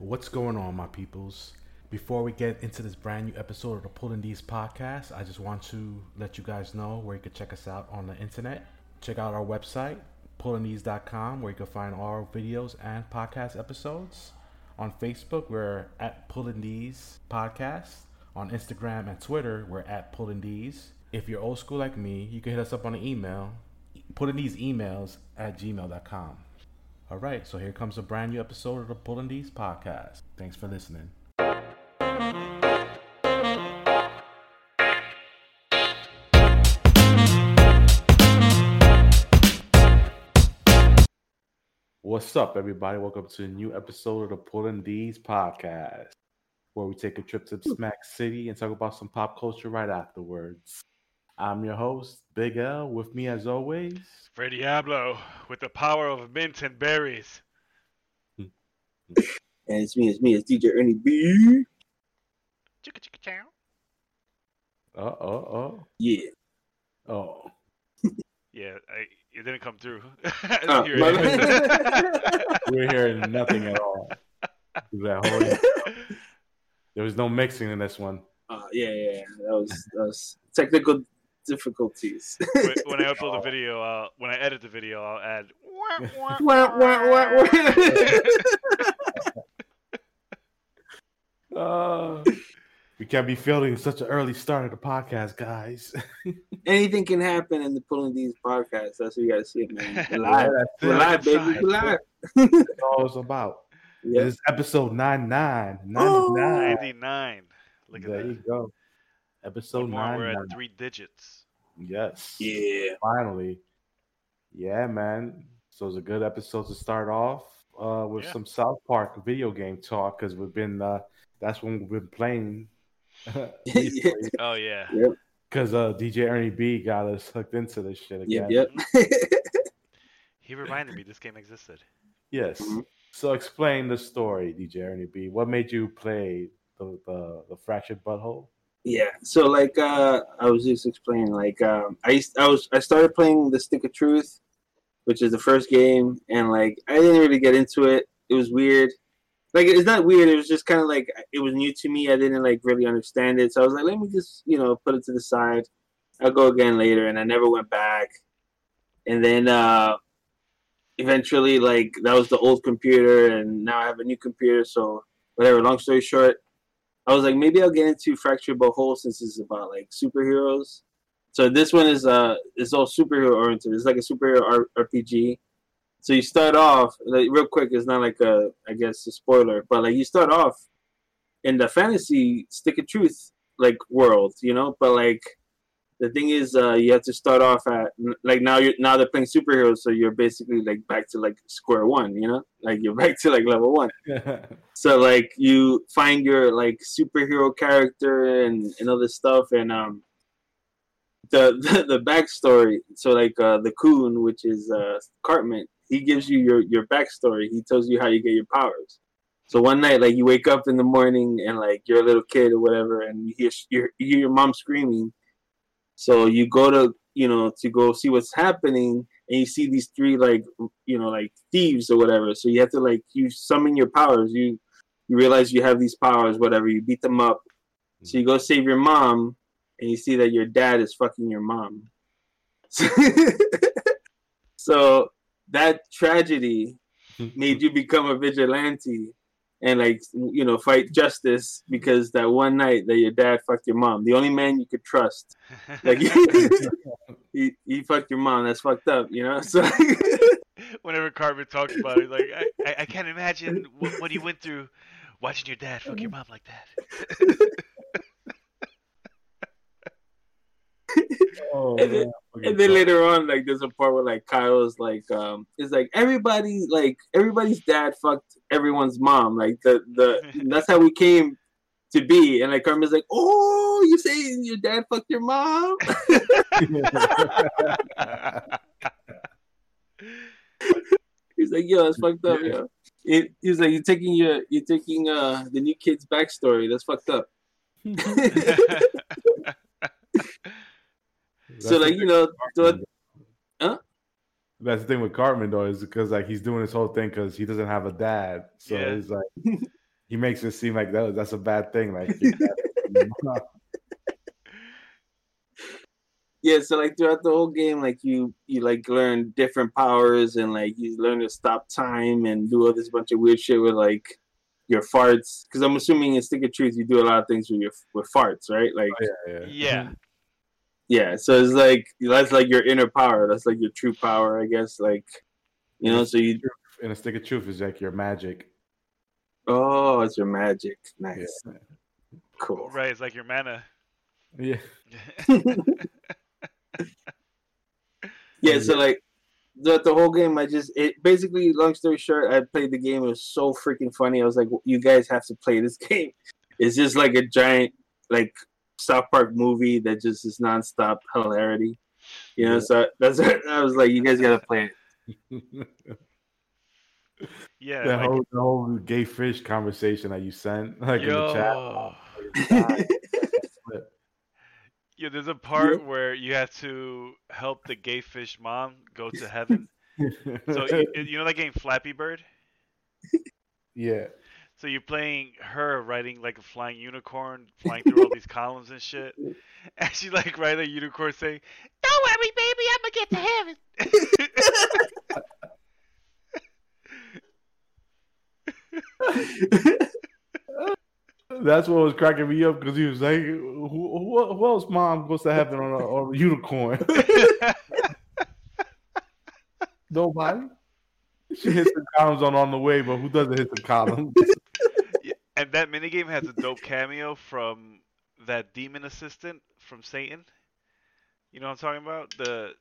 What's going on, my peoples? Before we get into this brand new episode of the Pulling These podcast, I just want to let you guys know where you can check us out on the internet. Check out our website, pullingthese.com, where you can find all our videos and podcast episodes. On Facebook, we're at Pulling These Podcast. On Instagram and Twitter, we're at Pulling These. If you're old school like me, you can hit us up on the email, pulling these emails at gmail.com. All right, so here comes a brand new episode of the Pulling These podcast. Thanks for listening. What's up, everybody? Welcome to a new episode of the Pulling These podcast, where we take a trip to Smack City and talk about some pop culture right afterwards. I'm your host, Big El. With me, as always, Fred Diablo with the power of mint and berries. And it's me, it's me, it's DJ Ernie B. Chicka chicka chow. uh oh, oh. Yeah. oh. Yeah, I, it didn't come through. Here my. We're hearing nothing at all. That whole, there was no mixing in this one. Uh, yeah, yeah, yeah. That was that was technical difficulties. when, when I upload the video, uh, when I edit the video, I'll add. wah, wah, Wah. Uh, we can't be feeling such an early start of the podcast, guys. Anything can happen in the pulling these podcasts. That's what you gotta see, man. We're live, That's we're live, baby. We're live. That's all it's about. Yeah. This is episode 99. Oh. 99. 99. Look at there that. you go. Episode One more, we're 99. at three digits. Yes. Yeah. Finally. Yeah, man. So it's a good episode to start off uh, with Yeah. some South Park video game talk because we've been, uh, that's when we've been playing. Oh yeah. Because uh, DJ Ernie B got us hooked into this shit again. Yep, yep. He reminded me this game existed. Yes. Mhm. So explain the story, DJ Ernie B. What made you play the the, the fractured butthole? Yeah. So like uh I was just explaining like um I I was I started playing the Stick of Truth, which is the first game, and like I didn't really get into it. It was weird. Like it's not weird. It was just kind of like it was new to me. I didn't like really understand it. So I was like, let me just you know put it to the side. I'll go again later, and I never went back. And then uh eventually, like that was the old computer, and now I have a new computer. So whatever. Long story short, I was like, maybe I'll get into Fractured But Whole since it's about like superheroes. So this one is uh is all superhero oriented. It's like a superhero R- RPG. So you start off like real quick. It's not like a I guess a spoiler, but like you start off in the fantasy stick of truth like world, you know. But like the thing is, uh you have to start off at like now you're now they're playing superheroes, so you're basically like back to like square one, you know, like you're back to like level one. So like you find your like superhero character and, and other stuff and um the, the the backstory. So like uh the coon, which is uh Cartman, he gives you your your backstory. He tells you how you get your powers. So one night, like you wake up in the morning and like you're a little kid or whatever, and you hear you hear your mom screaming. So you go to you know to go see what's happening, and you see these three like you know like thieves or whatever. So you have to like you summon your powers. You you realize you have these powers, whatever. You beat them up. So you go save your mom, and you see that your dad is fucking your mom. so that tragedy made you become a vigilante and like you know fight justice because that one night that your dad fucked your mom, the only man you could trust, like he, he fucked your mom. That's fucked up, you know. So Whenever Cartman talks about it, like I, I, can't imagine what, what he went through watching your dad fuck your mom like that. oh, And then- man. and then later on, like there's a part where like Kyle's like, um, it's like everybody, like everybody's dad fucked everyone's mom. Like the the that's how we came to be. And like Cartman's like, oh, you saying your dad fucked your mom? He's like, yo, that's fucked up, yo. It, he's like, you're taking your, you're taking uh the new kid's backstory. That's fucked up. So like you know, so, Huh? That's the thing with Cartman though, is because like he's doing this whole thing because he doesn't have a dad. So Yeah. he's like, he makes it seem like that that's a bad thing. Like Yeah, so like throughout the whole game, like you you like learn different powers and like you learn to stop time and do all this bunch of weird shit with like your farts. Because I'm assuming in Stick of Truth you do a lot of things with your with farts, right? Like oh, yeah, yeah. Yeah. Yeah, so it's like that's like your inner power. That's like your true power, I guess. Like you know, so you And a stick of truth is like your magic. oh, it's your magic. Nice, Yeah. cool. Right, it's like your mana. Yeah. Yeah, so like the the whole game, I just it basically. Long story short, I played the game. It was so freaking funny. I was like, you guys have to play this game. It's just like a giant like South Park movie that just is nonstop hilarity. You know, Yeah. so that's I was like, you guys gotta play it. yeah. the like, whole the whole gay fish conversation that you sent like in the chat. Yeah, there's a part where you have to help the gay fish mom go to heaven. So you, you know that game Flappy Bird? yeah. So you're playing her riding like a flying unicorn, flying through all these columns and shit. And she like riding a unicorn saying, "Don't worry, baby, I'm gonna get to heaven." That's what was cracking me up because he was like, who, who, who else mom goes to heaven on a, on a unicorn? Nobody. She hits the columns on on the way, but who doesn't hit the columns? Yeah, and that minigame has a dope cameo from that demon assistant from Satan. You know what I'm talking about? The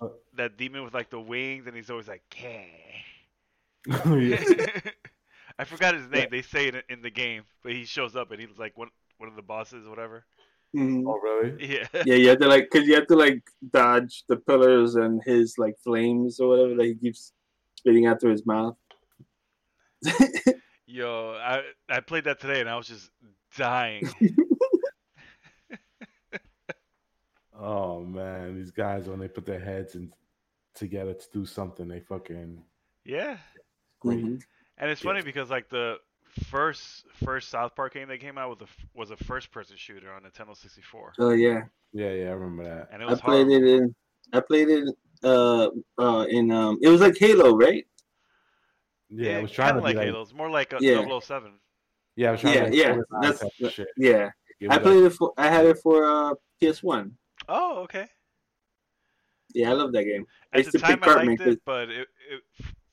Uh. that demon with like the wings, and he's always like, "Kay." yeah. I forgot his name. They say it in the game, but he shows up and he's like one one of the bosses, or whatever. Mhm. Oh, really? Yeah. Yeah, you have to like, cause you have to like dodge the pillars and his like flames or whatever that he keeps spitting out through his mouth. Yo, I I played that today and I was just dying. Oh man, these guys when they put their heads in together to do something, they fucking yeah. great. Mhm. And it's Yeah. funny because like the first first South Park game that came out was a was a first person shooter on Nintendo 64, Oh yeah, Yeah, yeah, I remember that. and it was I played horrible. it in. I played it uh uh in um. It was like Halo, right? Yeah, I was trying to like be like, Halo. It's more like a Yeah. 007. yeah, I was trying Yeah, to be yeah, like, that's- type of shit. Yeah, Give I it played it for. I had it for uh PS One. Oh, okay. Yeah, I love that game. I At used the to pick time, I Cartman liked 'cause- it, but it, it,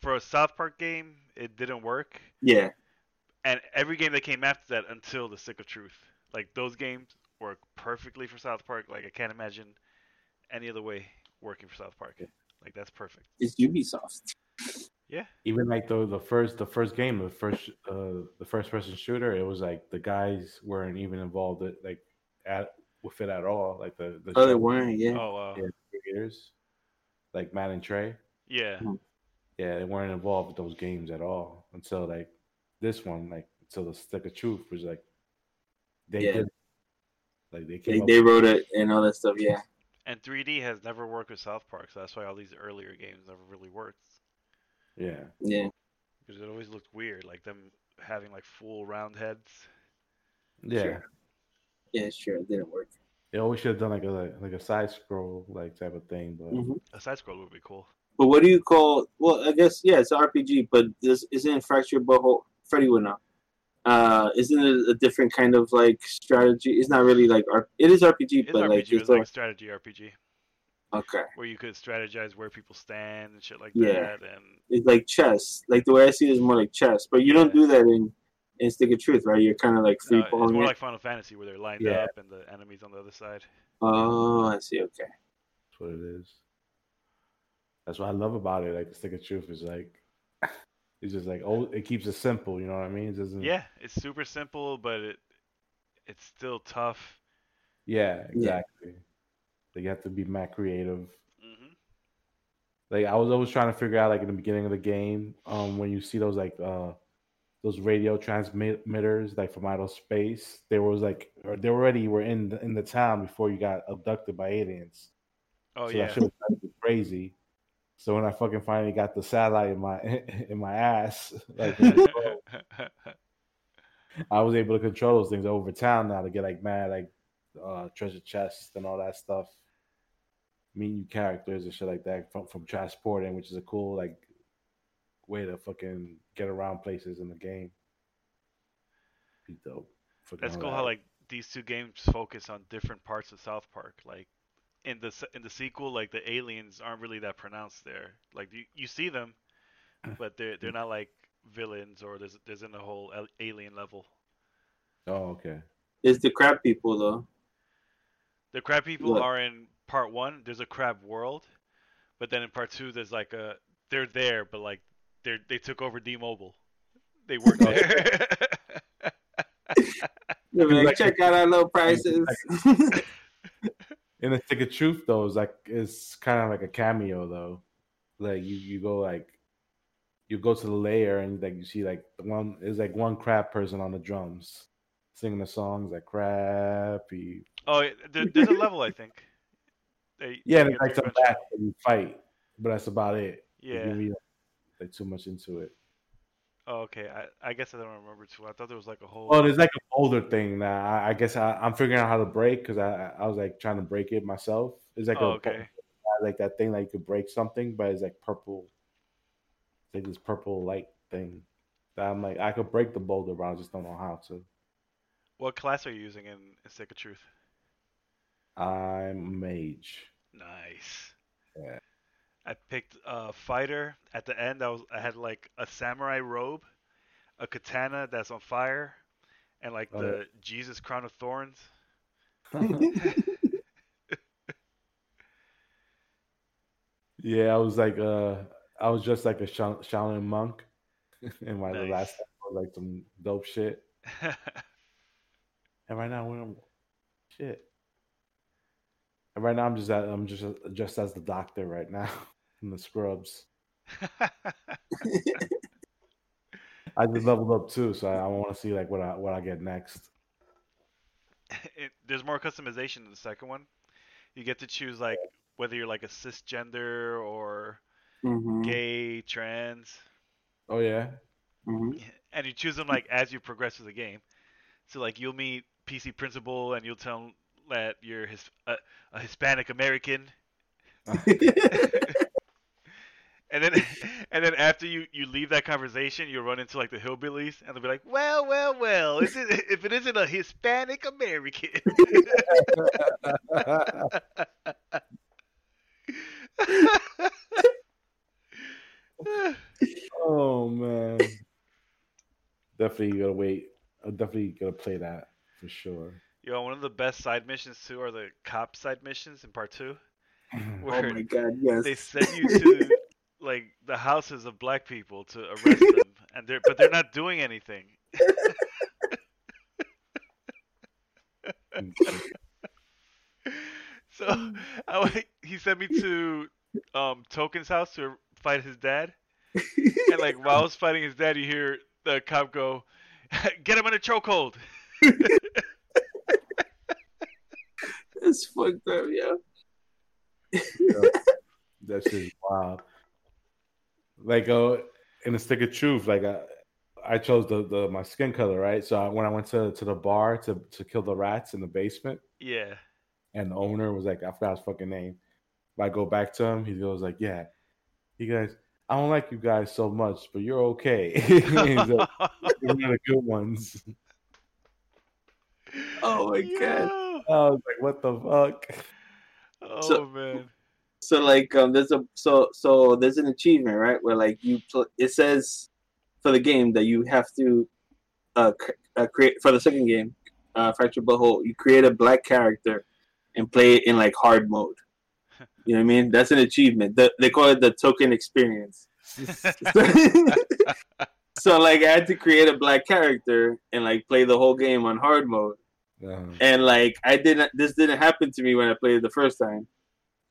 for a South Park game, it didn't work. Yeah, And every game that came after that, until the Stick of Truth, like those games work perfectly for South Park. Like I can't imagine any other way working for South Park. Like that's perfect. it's Ubisoft. even like the the first the first game, the first uh the first person shooter, it was like the guys weren't even involved at, like at with it at all. Like the the Oh, they weren't. Yeah. Oh wow. Yeah. creators, like Matt and Trey. Yeah. Yeah, they weren't involved with those games at all until like this one, like until the Stick of Truth was like they Yeah. did like they came They, they wrote it and all that stuff. Yeah. And 3D has never worked with South Park, so that's why all these earlier games never really worked. Yeah. Yeah. Because it always looked weird, like them having like full round heads. Yeah. Sure. Yeah, sure. It didn't work. They always should have done like a like a side scroll like type of thing, but Mhm. A side scroll would be cool. But what do you call? Well, I guess yeah, it's an RPG, but this isn't Fractured Butthole. Freddy would know. Uh, isn't it a different kind of like strategy? It's not really like R- it is RPG, It's but RPG, like it's it's like like a strategy RPG okay, where you could strategize where people stand and shit like Yeah. that. And it's like chess. Like the way I see it is more like chess, but you don't do that in in Stick of Truth, right? You're kind of like free no, it's more it. like Final Fantasy where they're lined Yeah. up and the enemies on the other side. oh, I see. Okay. that's what it is. That's what I love about it. Like the Stick of Truth is like it's just like oh it keeps it simple, you know what I mean? It doesn't Yeah, it's super simple, but it it's still tough. Yeah, exactly. Like you have to be mad creative. hmm Like I was always trying to figure out like in the beginning of the game, um, when you see those like uh those radio transmitters like from outer space, there was like or they already were in the, in the town before you got abducted by aliens. Oh so yeah. that shit was crazy. So when I fucking finally got the satellite in my in my ass, like I was able to control those things over town now to get like mad like uh, treasure chests and all that stuff. Meet new characters and shit like that from from transporting, which is a cool like way to fucking get around places in the game. Be dope. Fucking That's cool that. how like these two games focus on different parts of South Park. Like in the in the sequel, like the aliens aren't really that pronounced there. Like you you see them, but they're they're not like villains or there's there's in a whole alien level. Oh, okay. It's the crab people though. The crab people Look. are in part one. There's a crab world, but then in part two, there's like a they're there, but like they they took over D-Mobile. They work Oh. there. They'll Like- like, check out our low prices. In the stick of truth though, it's like it's kind of like a cameo though. Like you you go like you go to the layer and like you see like one is like one crab person on the drums singing the songs like crappy. Oh, there, there's a level I think. They, Yeah, they and like mentioned. bats you fight, but that's about it. Yeah. like too much into it. Oh, okay. I, I guess I don't remember too. I thought there was like a whole. Oh, there's like a older thing now. I, I guess I, I'm figuring out how to break because I I was like trying to break it myself. It's like oh, a okay. like that thing that you could break something, but it's like purple. It's like this purple light thing. That I'm like I could break the boulder, but I just don't know how to. What class are you using in, in Stick of Truth? I'm mage. Nice. Yeah. I picked a fighter. At the end, I was I had like a samurai robe, a katana that's on fire, and like Oh, the Jesus crown of thorns. yeah, I was like uh I was just like a Shao- Shaolin monk in my Nice. last was like some dope shit. And right now we're shit. And right now I'm just at, I'm just just as the doctor right now in the scrubs. I just leveled up too, so I, I want to see like what I what I get next. it, there's more customization in the second one. You get to choose like whether you're like a cisgender or Mhm, gay, trans, Oh yeah, mhm. and you choose them like as you progress through the game. So like you'll meet PC principal and you'll tell him that you're his uh, a Hispanic American, and then and then after you you leave that conversation, you'll run into like the hillbillies, and they'll be like, "Well, well, well, is it, if it isn't a Hispanic American." oh man, definitely gotta wait. I'm definitely gonna play that for sure. Yo, one of the best side missions too are the cop side missions in part two. where my god, yes. they send you to like the houses of black people to arrest them, and they're but they're not doing anything. So I, he sent me to um, Token's house to fight his dad, and like while I was fighting his dad, you hear the cop go, "Get him in a chokehold." It's fucked up, yeah. That shit is wild. Like uh, in the stick of truth, like I, I chose the, the my skin color, right? So I, when I went to, to the bar to, to kill the rats in the basement, Yeah. and the owner was like, I forgot his fucking name. But I go back to him, he goes like, Yeah, he goes, I don't like you guys so much, but you're okay. He's like, you're one of the good ones. Oh my god. I was like, What the fuck? Oh So- man. So like um there's a so so there's an achievement, right? Where like you pl- it says for the game that you have to uh, cr- uh create for the second game, uh Fractured Butthole, you create a black character and play it in like hard mode. You know what I mean? That's an achievement. The, they call it the token experience. so like I had to create a black character and like play the whole game on hard mode. Uh, And like I didn't this didn't happen to me when I played it the first time.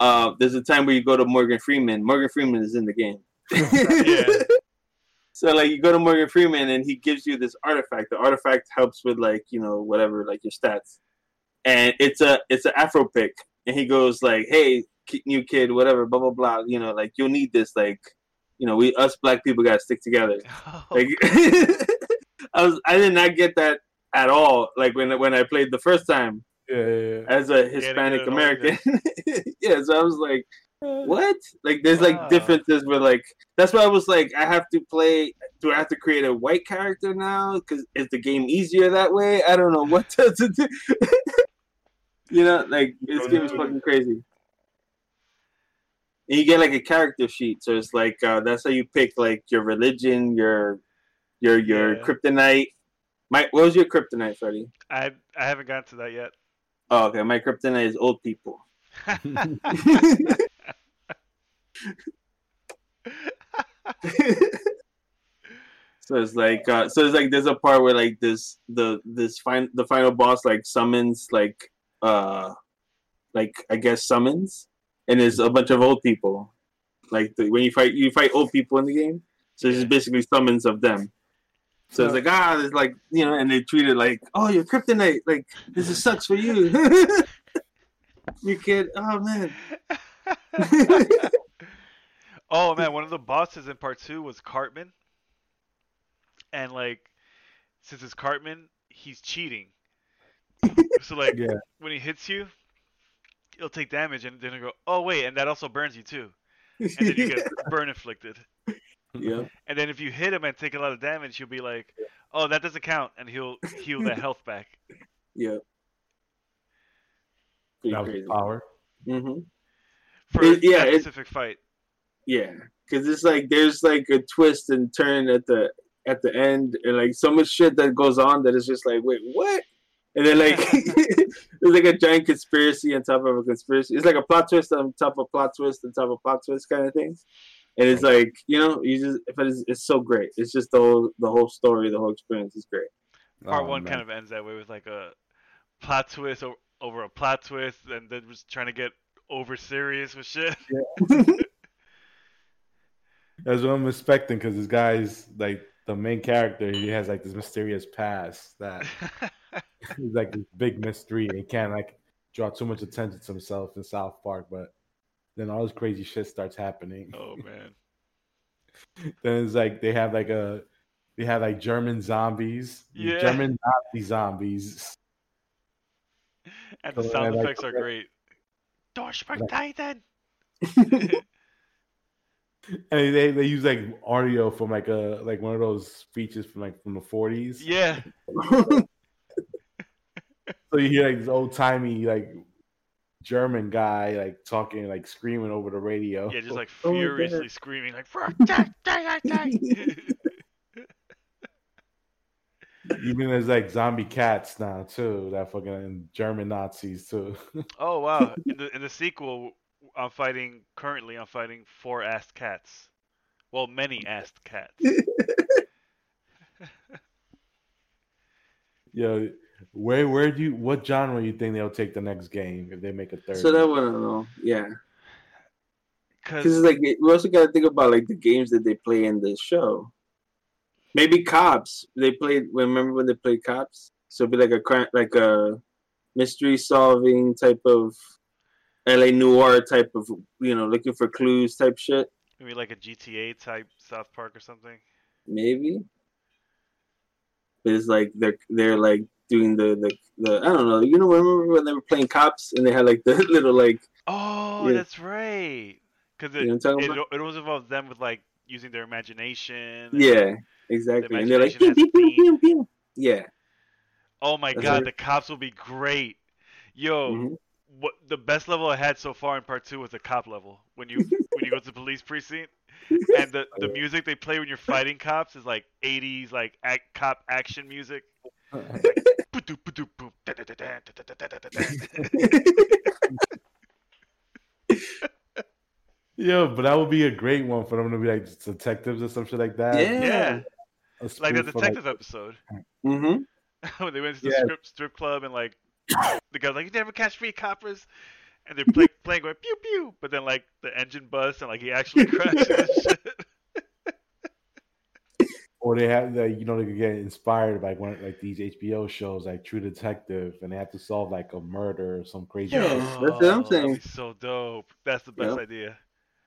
Uh there's a time where you go to Morgan Freeman. Morgan Freeman is in the game. Yeah. So like you go to Morgan Freeman and he gives you this artifact. The artifact helps with like, you know, whatever, like your stats. And it's a it's an Afro pick. And he goes like, Hey, new kid, whatever, blah blah blah, you know, like you'll need this, like, you know, we us black people gotta stick together. Oh, Like I was I did not get that at all. Like when when I played the first time Yeah, yeah, yeah. as a Hispanic American. yeah, so I was like, what? Like there's Wow. like differences where like that's why I was like I have to play. Do I have to create a white character now? Because is the game easier that way? I don't know what to, to do. you know, like this game is fucking crazy. And you get like a character sheet, so it's like uh, that's how you pick like your religion, your your your Yeah. kryptonite. My what was your kryptonite, Freddie? I I haven't gotten to that yet. Oh, okay. My kryptonite is old people. so it's like uh so it's like there's a part where like this the this fin- the final boss like summons like uh like I guess summons and there's a bunch of old people. Like the, when you fight you fight old people in the game. So it's Yeah. just basically summons of them. So it's like ah it's like you know and they treat it like oh you're kryptonite like this is sucks for you. you kid oh man. oh man, one of the bosses in part two was Cartman, and like, since it's Cartman, he's cheating. so like, Yeah. when he hits you, he'll take damage, and then he'll go, "Oh wait," and that also burns you too, and then you get burn inflicted. Yeah. And then if you hit him and take a lot of damage, he'll be like, "Oh, that doesn't count," and he'll heal that health back. Yeah. Pretty That was crazy. power. hmm For It- yeah, that it- specific fight. Yeah, because it's like there's like a twist and turn at the at the end, and like so much shit that goes on that is just like, wait, what? And then like there's like a giant conspiracy on top of a conspiracy. It's like a plot twist on top of plot twist on top of plot twist kind of things. And it's like you know, you just but it's, it's so great. It's just the whole the whole story, the whole experience is great. Part Oh, one man. kind of ends that way with like a plot twist o- over a plot twist, and then was trying to get over serious with shit. That's what I'm expecting because this guy's like the main character. He has like this mysterious past that he's like this big mystery. And he can't like draw too much attention to himself in South Park, but then all this crazy shit starts happening. oh man. then it's like they have like a they have like German zombies, Yeah. German Nazi zombies. And the sound I like- effects are great. Titan. And they, they use like audio from like a like one of those speeches from like from the 40s. Yeah. So you hear like this old timey like German guy like talking like screaming over the radio. Yeah, just like Oh furiously God. screaming like "Fuck, die, die, die, die." Even there's like zombie cats now too. That fucking German Nazis too. Oh wow! In the in the sequel, I'm fighting currently. I'm fighting four assed cats. Well, many assed cats. Yo, where where do you what genre you think they'll take the next game if they make a third? so that one, I don't know. Yeah, because Because it's like we also got to think about like the games that they play in the show. Maybe cops. They played. Remember when they played cops? So it'd be like a crime, like a mystery solving type of LA noir type of you know looking for clues type shit. maybe like a GTA type South Park or something. Maybe. But it's like they're they're like doing the, the the I don't know. You know, remember when they were playing cops and they had like the little like Oh, Yeah. that's right. Because You it, know what it, about? it always involves them with like using their imagination. yeah, exactly. And they're like imagination pew, has pew, pew, pew, pew. yeah. Oh my That's god, right. the cops will be great. Yo, Mhm. what the best level I had so far in part two was the cop level. When you when you go to the police precinct and the, the music they play when you're fighting cops is like 80s like ac cop action music. Yo, but that would be a great one for them to be like detectives or some shit like that. Yeah. Yeah, A like the spoof of, detective episode Mm hmm when they went to the Yeah. strip strip club and like the guy's like, "You never catch me, coppers," and they're play, playing going pew pew, but then like the engine busts and like he actually crashes. And shit. Or they have like you know they could get inspired by one like these HBO shows like True Detective, and they have to solve like a murder or some crazy. Yeah. shit. that's what I'm Oh, saying. that'd be so dope. That's the best Yep. idea.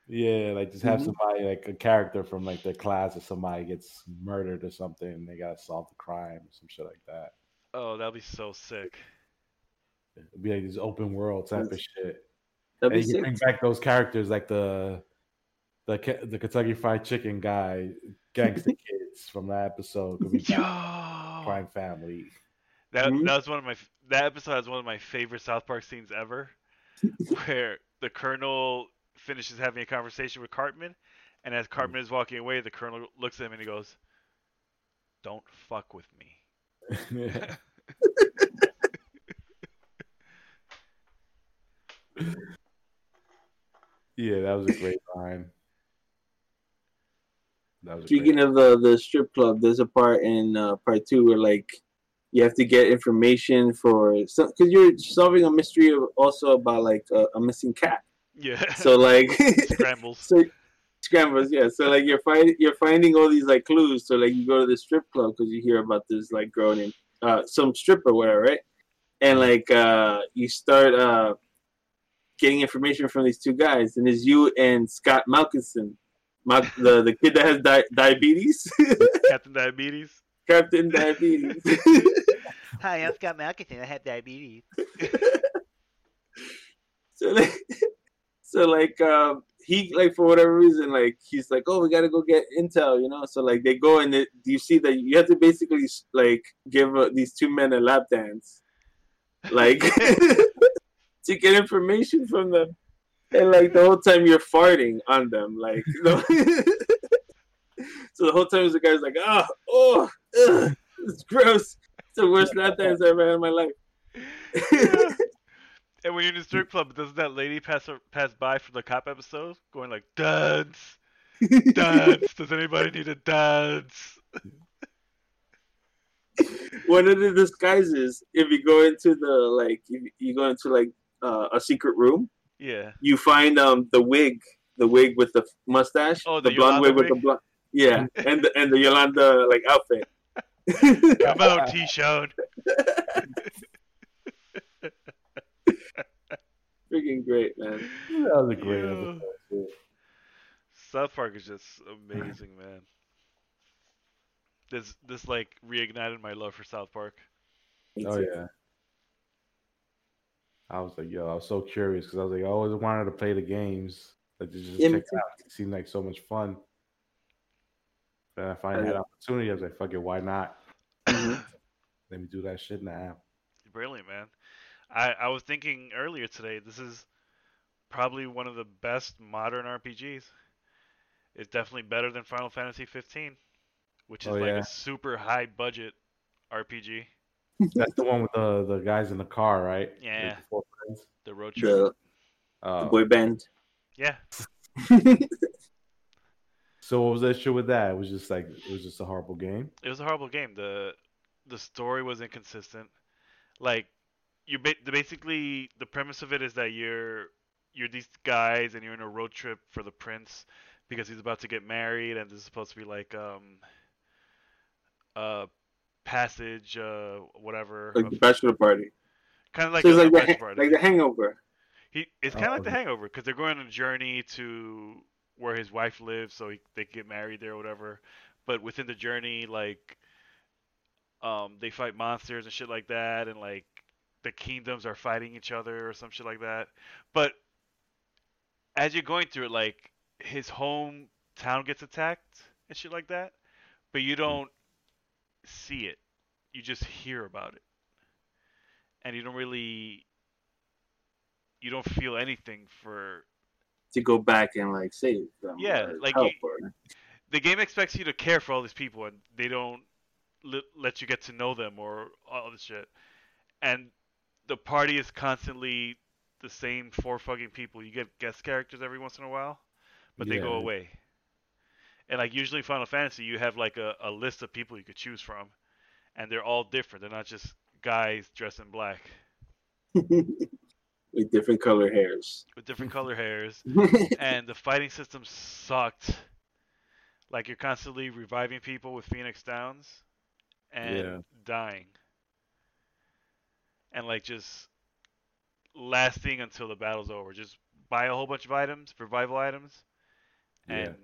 Yeah, like just have Mhm. somebody like a character from like their class or somebody gets murdered or something and they gotta solve the crime or some shit like that. Oh, that'd be so sick. It'd be like this open world type of shit. That'd And be you sick. bring back those characters like the the the Kentucky Fried Chicken guy, gangster kids from that episode. Could be Crime Family. that Mhm. that was one of my that episode has one of my favorite South Park scenes ever, where the Colonel finishes having a conversation with Cartman, and as Cartman is walking away, the Colonel looks at him and he goes, "Don't fuck with me." yeah, that was a great line. That was Speaking great- of the the strip club, there's a part in uh, part two where like you have to get information for because you're solving a mystery of, also about like a, a missing cat. Yeah. So like scrambles. so scrambles, yeah. So like you're finding you're finding all these like clues. So like you go to the strip club because you hear about this like girl named uh some stripper whatever, right? And like uh you start uh getting information from these two guys, and it's you and Scott Malkinson, Mal- the the kid that has di- diabetes, Captain Diabetes. Captain Diabetes. Hi, I'm Scott Malkinson. I have diabetes. so like so like um he like for whatever reason like he's like oh we gotta go get intel you know so like they go and it, you see that you have to basically like give uh, these two men a lap dance like to get information from them and like the whole time you're farting on them like you know? so the whole time the guy's like oh oh ugh, it's gross it's the worst lap dance i've ever had in my life And when you're in the strip club, doesn't that lady pass pass by from the cop episode, going like, "Dance, dance. Does anybody need a dance?" one of the disguises if you go into the like you, you go into like uh, a secret room Yeah. you find um the wig the wig with the mustache Oh, the the blonde Yolanda wig with the blonde yeah and the, and the yolanda like outfit Come on, T-Shone. freaking great man that was a great Yeah. episode. too. South Park is just amazing, man. This this like reignited my love for South Park. Oh yeah. I was like, yo, I was so curious because I was like, I always wanted to play the games. Like to just Yeah, check it out. It seemed like so much fun. Then I find had opportunity. I was like, fuck it, why not? Mhm. Let me do that shit now. Brilliant, man. I I was thinking earlier today. This is probably one of the best modern RPGs. It's definitely better than Final Fantasy 15, which is Oh, like yeah. a super high budget RPG. That's the one with the the guys in the car, right? Yeah. The four friends? The road trip. the, the Oh. boy band Yeah. So what was the issue with that? It was just like it was just a horrible game. it was a horrible game. the The story was inconsistent. Like you, ba- basically the premise of it is that you're you're these guys and you're in a road trip for the prince because he's about to get married and this is supposed to be like um a passage uh whatever like the bachelor party kind of like so a, it's like a the, bachelor ha- party. like the hangover He it's kind of Oh, like the. Hangover because they're going on a journey to where his wife lives, so he, they can get married there or whatever. But within the journey, like, um, they fight monsters and shit like that, and like the kingdoms are fighting each other or some shit like that. But as you're going through it, like his hometown gets attacked and shit like that, but you don't see it. You just hear about it, and you don't really you don't feel anything for to go back and like save them Yeah, like you- or- the game expects you to care for all these people and they don't li- let you get to know them or all this shit. And the party is constantly the same four fucking people. You get guest characters every once in a while but they go away and like usually final fantasy you have like a, a list of people you could choose from and they're all different they're not just guys dressed in black with different color hairs with different color hairs and the fighting system sucked. Like you're constantly reviving people with Phoenix Downs and Yeah. dying. And like just lasting until the battle's over. Just buy a whole bunch of items, revival items, and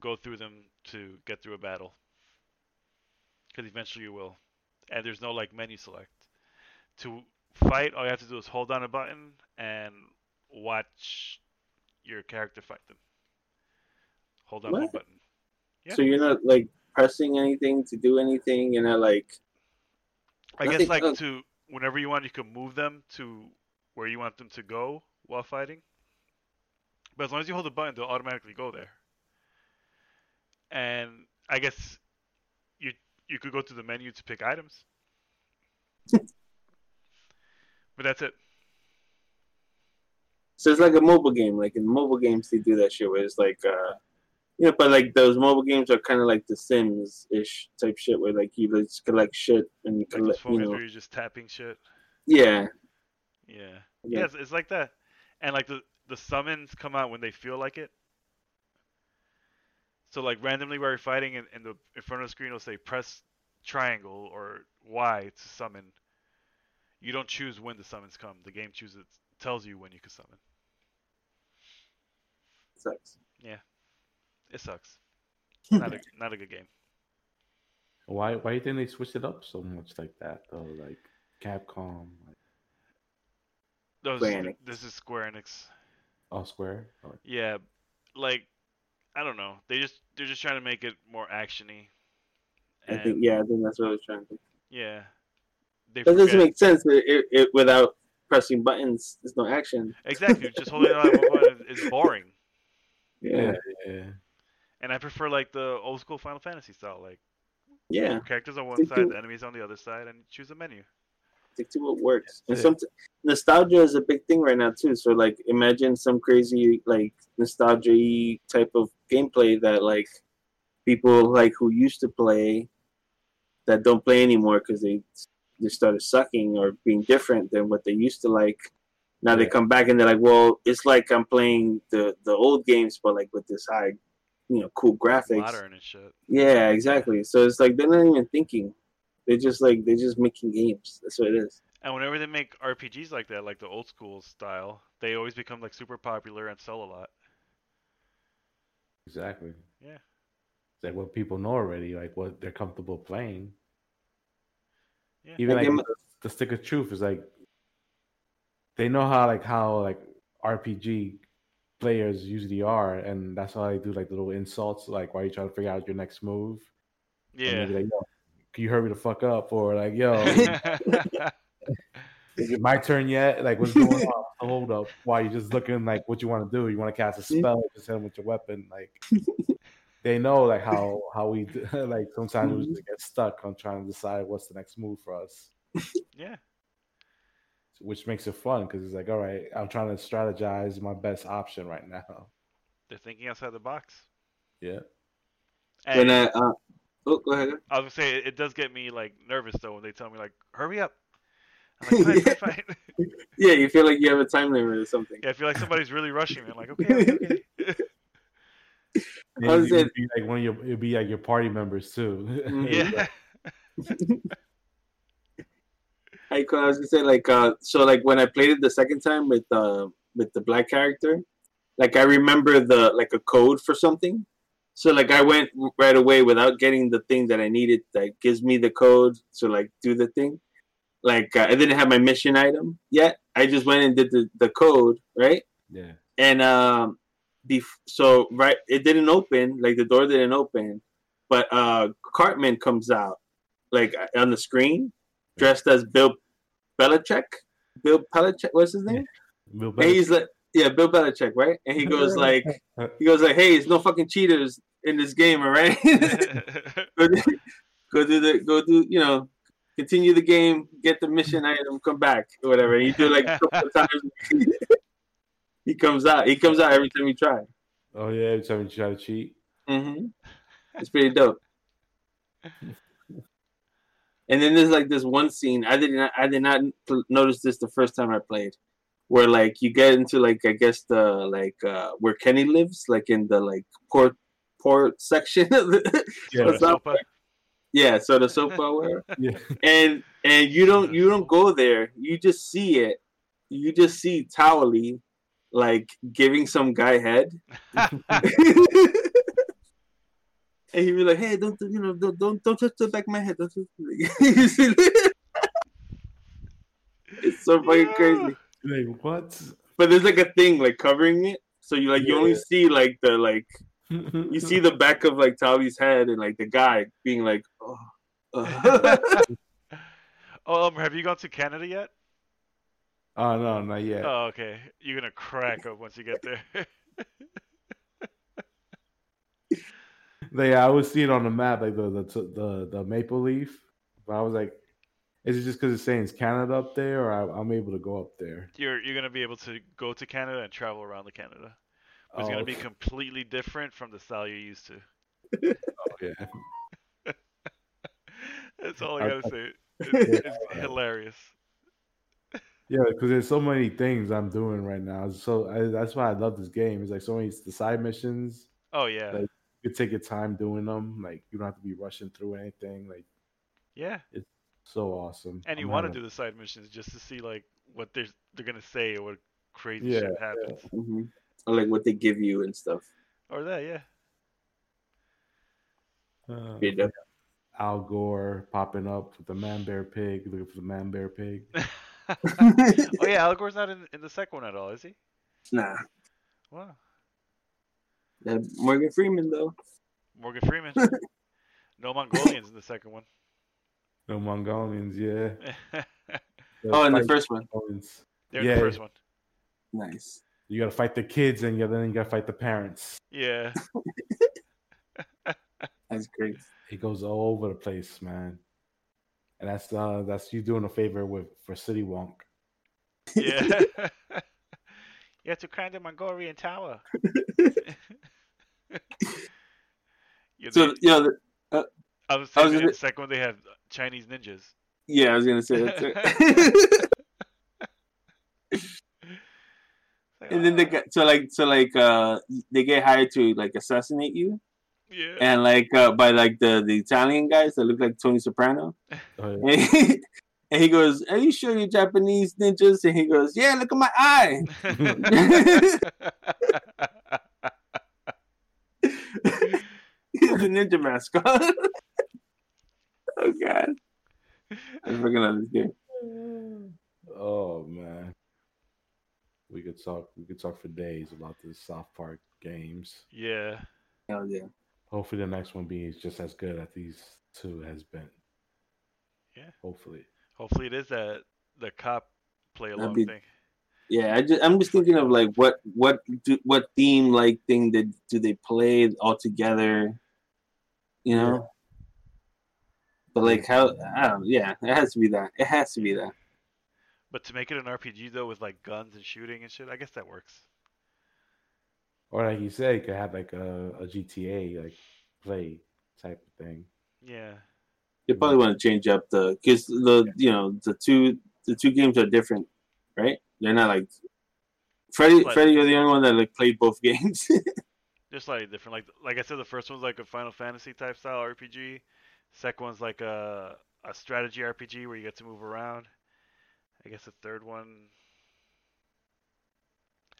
go through them to get through a battle. Because eventually you will, and there's no like menu select. To fight, all you have to do is hold down a button and watch your character fight them. Hold down one button. Yeah. So you're not like pressing anything to do anything. You're not like I guess like oh. to whenever you want, you can move them to where you want them to go while fighting. But as long as you hold the button, they'll automatically go there. And I guess you you could go to the menu to pick items. but that's it. so it's like a mobile game. Like in mobile games, they do that shit where it's like, uh, you know, but like those mobile games are kind of like the Sims ish type shit where like you just collect shit and you collect, you know, where you're just tapping shit. yeah, Yeah. yeah. Yeah, it's, it's like that. And like the the summons come out when they feel like it. So like randomly while you're fighting in, in the in front of the screen it'll say press triangle or Y to summon. You don't choose when the summons come. The game chooses tells you when you can summon. sucks. Yeah, it sucks. Not a not a good game. Why why do you think they switched it up so much like that though? Like Capcom, like No, Square this, Enix. this is Square Enix. all Square. Or- Yeah, like I don't know. They just they're just trying to make it more actiony. I think yeah, I think that's what I was trying to. yeah. They That doesn't make sense. It, it, it without pressing buttons, there's no action. Exactly. Just holding on one button is is boring. Yeah, yeah. And I prefer like the old school Final Fantasy style, like yeah. characters on one Stick side, to- the enemies on the other side, and choose a menu. Stick to what works. And Yeah. some nostalgia is a big thing right now too. So like, imagine some crazy like nostalgia type of gameplay that like people like who used to play that don't play anymore because they they started sucking or being different than what they used to like. Now they come back and they're like, well, it's like I'm playing the the old games, but like with this high, you know, cool graphics. Modern and shit. Yeah, exactly. So it's like they're not even thinking. They're just like they're just making games. That's what it is. And whenever they make RPGs like that, like the old school style, they always become like super popular and sell a lot. Exactly. Yeah. It's like what people know already, like what they're comfortable playing. Yeah. Even Like, like am- the, the stick of truth is like they know how like how like RPG players usually are, and that's why they do like the little insults, like why are you trying to figure out your next move. Yeah. they'll like, yo, can you hurry the fuck up? Or like, yo, is it my turn yet? Like, what's going on? Hold up. Why you just looking like what you want to do? You want to cast a spell? Just hit him with your weapon. Like, they know like how how we do, like sometimes we just get stuck on trying to decide what's the next move for us, yeah. which makes it fun because it's like, all right, I'm trying to strategize my best option right now. They're thinking outside the box. Yeah. And When I uh, oh, go ahead. I was gonna say it does get me like nervous though when they tell me like hurry up. I'm like, fine, fine, fine. Yeah, you feel like you have a time limit or something. yeah, I feel like somebody's really rushing me. I'm like, okay, okay, okay. And I was it'd saying- be like one of your it'd be like your party members too. Mhm. yeah. I, I was gonna say like uh, so like when I played it the second time with uh with the black character, like I remember the like a code for something. So like I went right away without getting the thing that I needed that gives me the code to like do the thing. Like uh, I didn't have my mission item yet. I just went and did the, the code right. yeah. and um bef- so right it didn't open like the door didn't open but uh cartman comes out like on the screen dressed as bill belichick bill belichick what's his name Bill and he's like yeah bill belichick right? And he goes like he goes like hey there's no fucking cheaters in this game all right? Go, do, go do the go do you know continue the game get the mission item come back or whatever. And you do like a couple of times. He comes out he comes out every time you try. Oh yeah, every time you try to cheat. Mm-hmm. It's pretty dope. And then there's like this one scene. I did not I did not notice this the first time I played, where like you get into like I guess the like uh where Kenny lives, like in the like port port section of the Yeah. What's up? Sopa. yeah, so the soap opera, Yeah. and and you don't you don't go there, you just see it, you just see Towelie like giving some guy head. and he'd be like, "Hey, don't you know? Don't don't, don't touch the back of my head." Don't touch the-" it's so fucking crazy. Like what? But there's like a thing like covering it, so you like you only see like the like you see the back of like Tavi's head and like the guy being like, "Oh." uh." oh, um, have you gone to Canada yet? Oh no, not yet. Oh, okay. You're gonna crack up once you get there. Like, I was seeing on the map like the the the, the maple leaf, but I was like, is it just because it's saying it's Canada up there, or I, I'm able to go up there? you're you're gonna be able to go to Canada and travel around the Canada. It's Oh, gonna be oh, completely different from the style you're used to. Oh, yeah. That's all I I- gotta say. It's, it's hilarious. Yeah, because there's so many things I'm doing right now. So I, that's why I love this game. It's like so many the side missions. Oh yeah, Like- You take your time doing them. Like you don't have to be rushing through anything. Like yeah. So awesome. And you I'm want to do the side missions just to see like what they're they're gonna say or what crazy Yeah, shit happens. hmm Or like what they give you and stuff. Or that, yeah. uh, You know? Al Gore popping up with the man bear pig, looking for the man bear pig. oh yeah, Al Gore's not in, in the second one at all, is he? Nah, Wow. that Morgan Freeman though. Morgan Freeman. no Mongolians in the second one. No Mongolians, yeah. They're Oh, in the first one. Mongolians. in Yeah. the first one. Nice. You gotta fight the kids, and you- then you gotta fight the parents. Yeah. That's great. It goes all over the place, man. And that's uh that's you doing a favor with for City Wok. Yeah. you have to climb the Mongolian tower. So they- you know, the- I was I was saying in gonna- the second one they have Chinese ninjas. yeah, I was gonna say that. And then they "Ah." get so like so like uh they get hired to like assassinate you yeah. and like uh by like the the Italian guys that look like Tony Soprano. Oh, yeah. And he, and he goes, Are you sure you're Japanese ninjas? And he goes, Yeah, look at my eye. He's a ninja mascot. Oh god. I fucking love this game. Oh man. We could talk we could talk for days about the South Park games. yeah. Hell yeah. Hopefully the next one be just as good as these two has been. Yeah. Hopefully. Hopefully it is that the cop play along be- thing. Yeah, I just I'm just thinking of like what what do, what theme like thing did do they play all together? You know? Yeah. But like how I don't yeah, it has to be that. It has to be that. But to make it an RPG though with like guns and shooting and shit, I guess that works. Or like you said, you could have like a, a GTA like play type of thing. Yeah. You probably want to change up the because the you know the two the two games are different, right? They're not like Freddy. Slightly. Freddie, you're the only one that like played both games. Just slightly different. Like like I said, the first one's like a Final Fantasy type style RPG. Second one's like a a strategy RPG where you get to move around. I guess the third one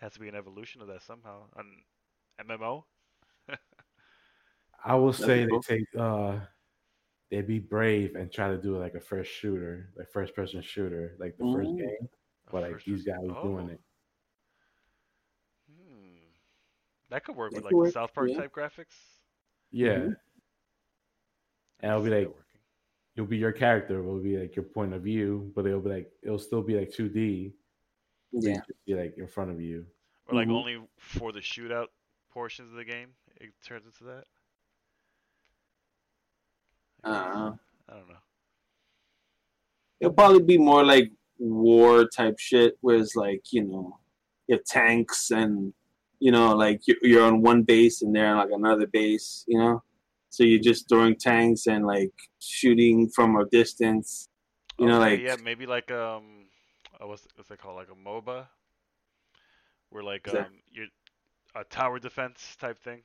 has to be an evolution of that somehow. An MMO. I will say they cool. take uh they be brave and try to do like a first shooter, like first person shooter, like the first game. But like First these guys person- doing oh. it. Hmm. That could work That with could like the work, South Park yeah. type graphics. Yeah. Mhm. And it'll be like working. you'll be your character, will be like your point of view, but it'll be like it'll still be like two D. yeah, Be like in front of you. or like Mhm. only for the shootout portions of the game, it turns into that. I uh, I don't know. it'll probably be more like war type shit, where it's like you know, you have tanks and you know, like you're, you're on one base and they're on like another base, you know. So you're just throwing tanks and like shooting from a distance, you know, like yeah, maybe like um, uh, what's what's it called? Like a MOBA, where like um, you're a tower defense type thing.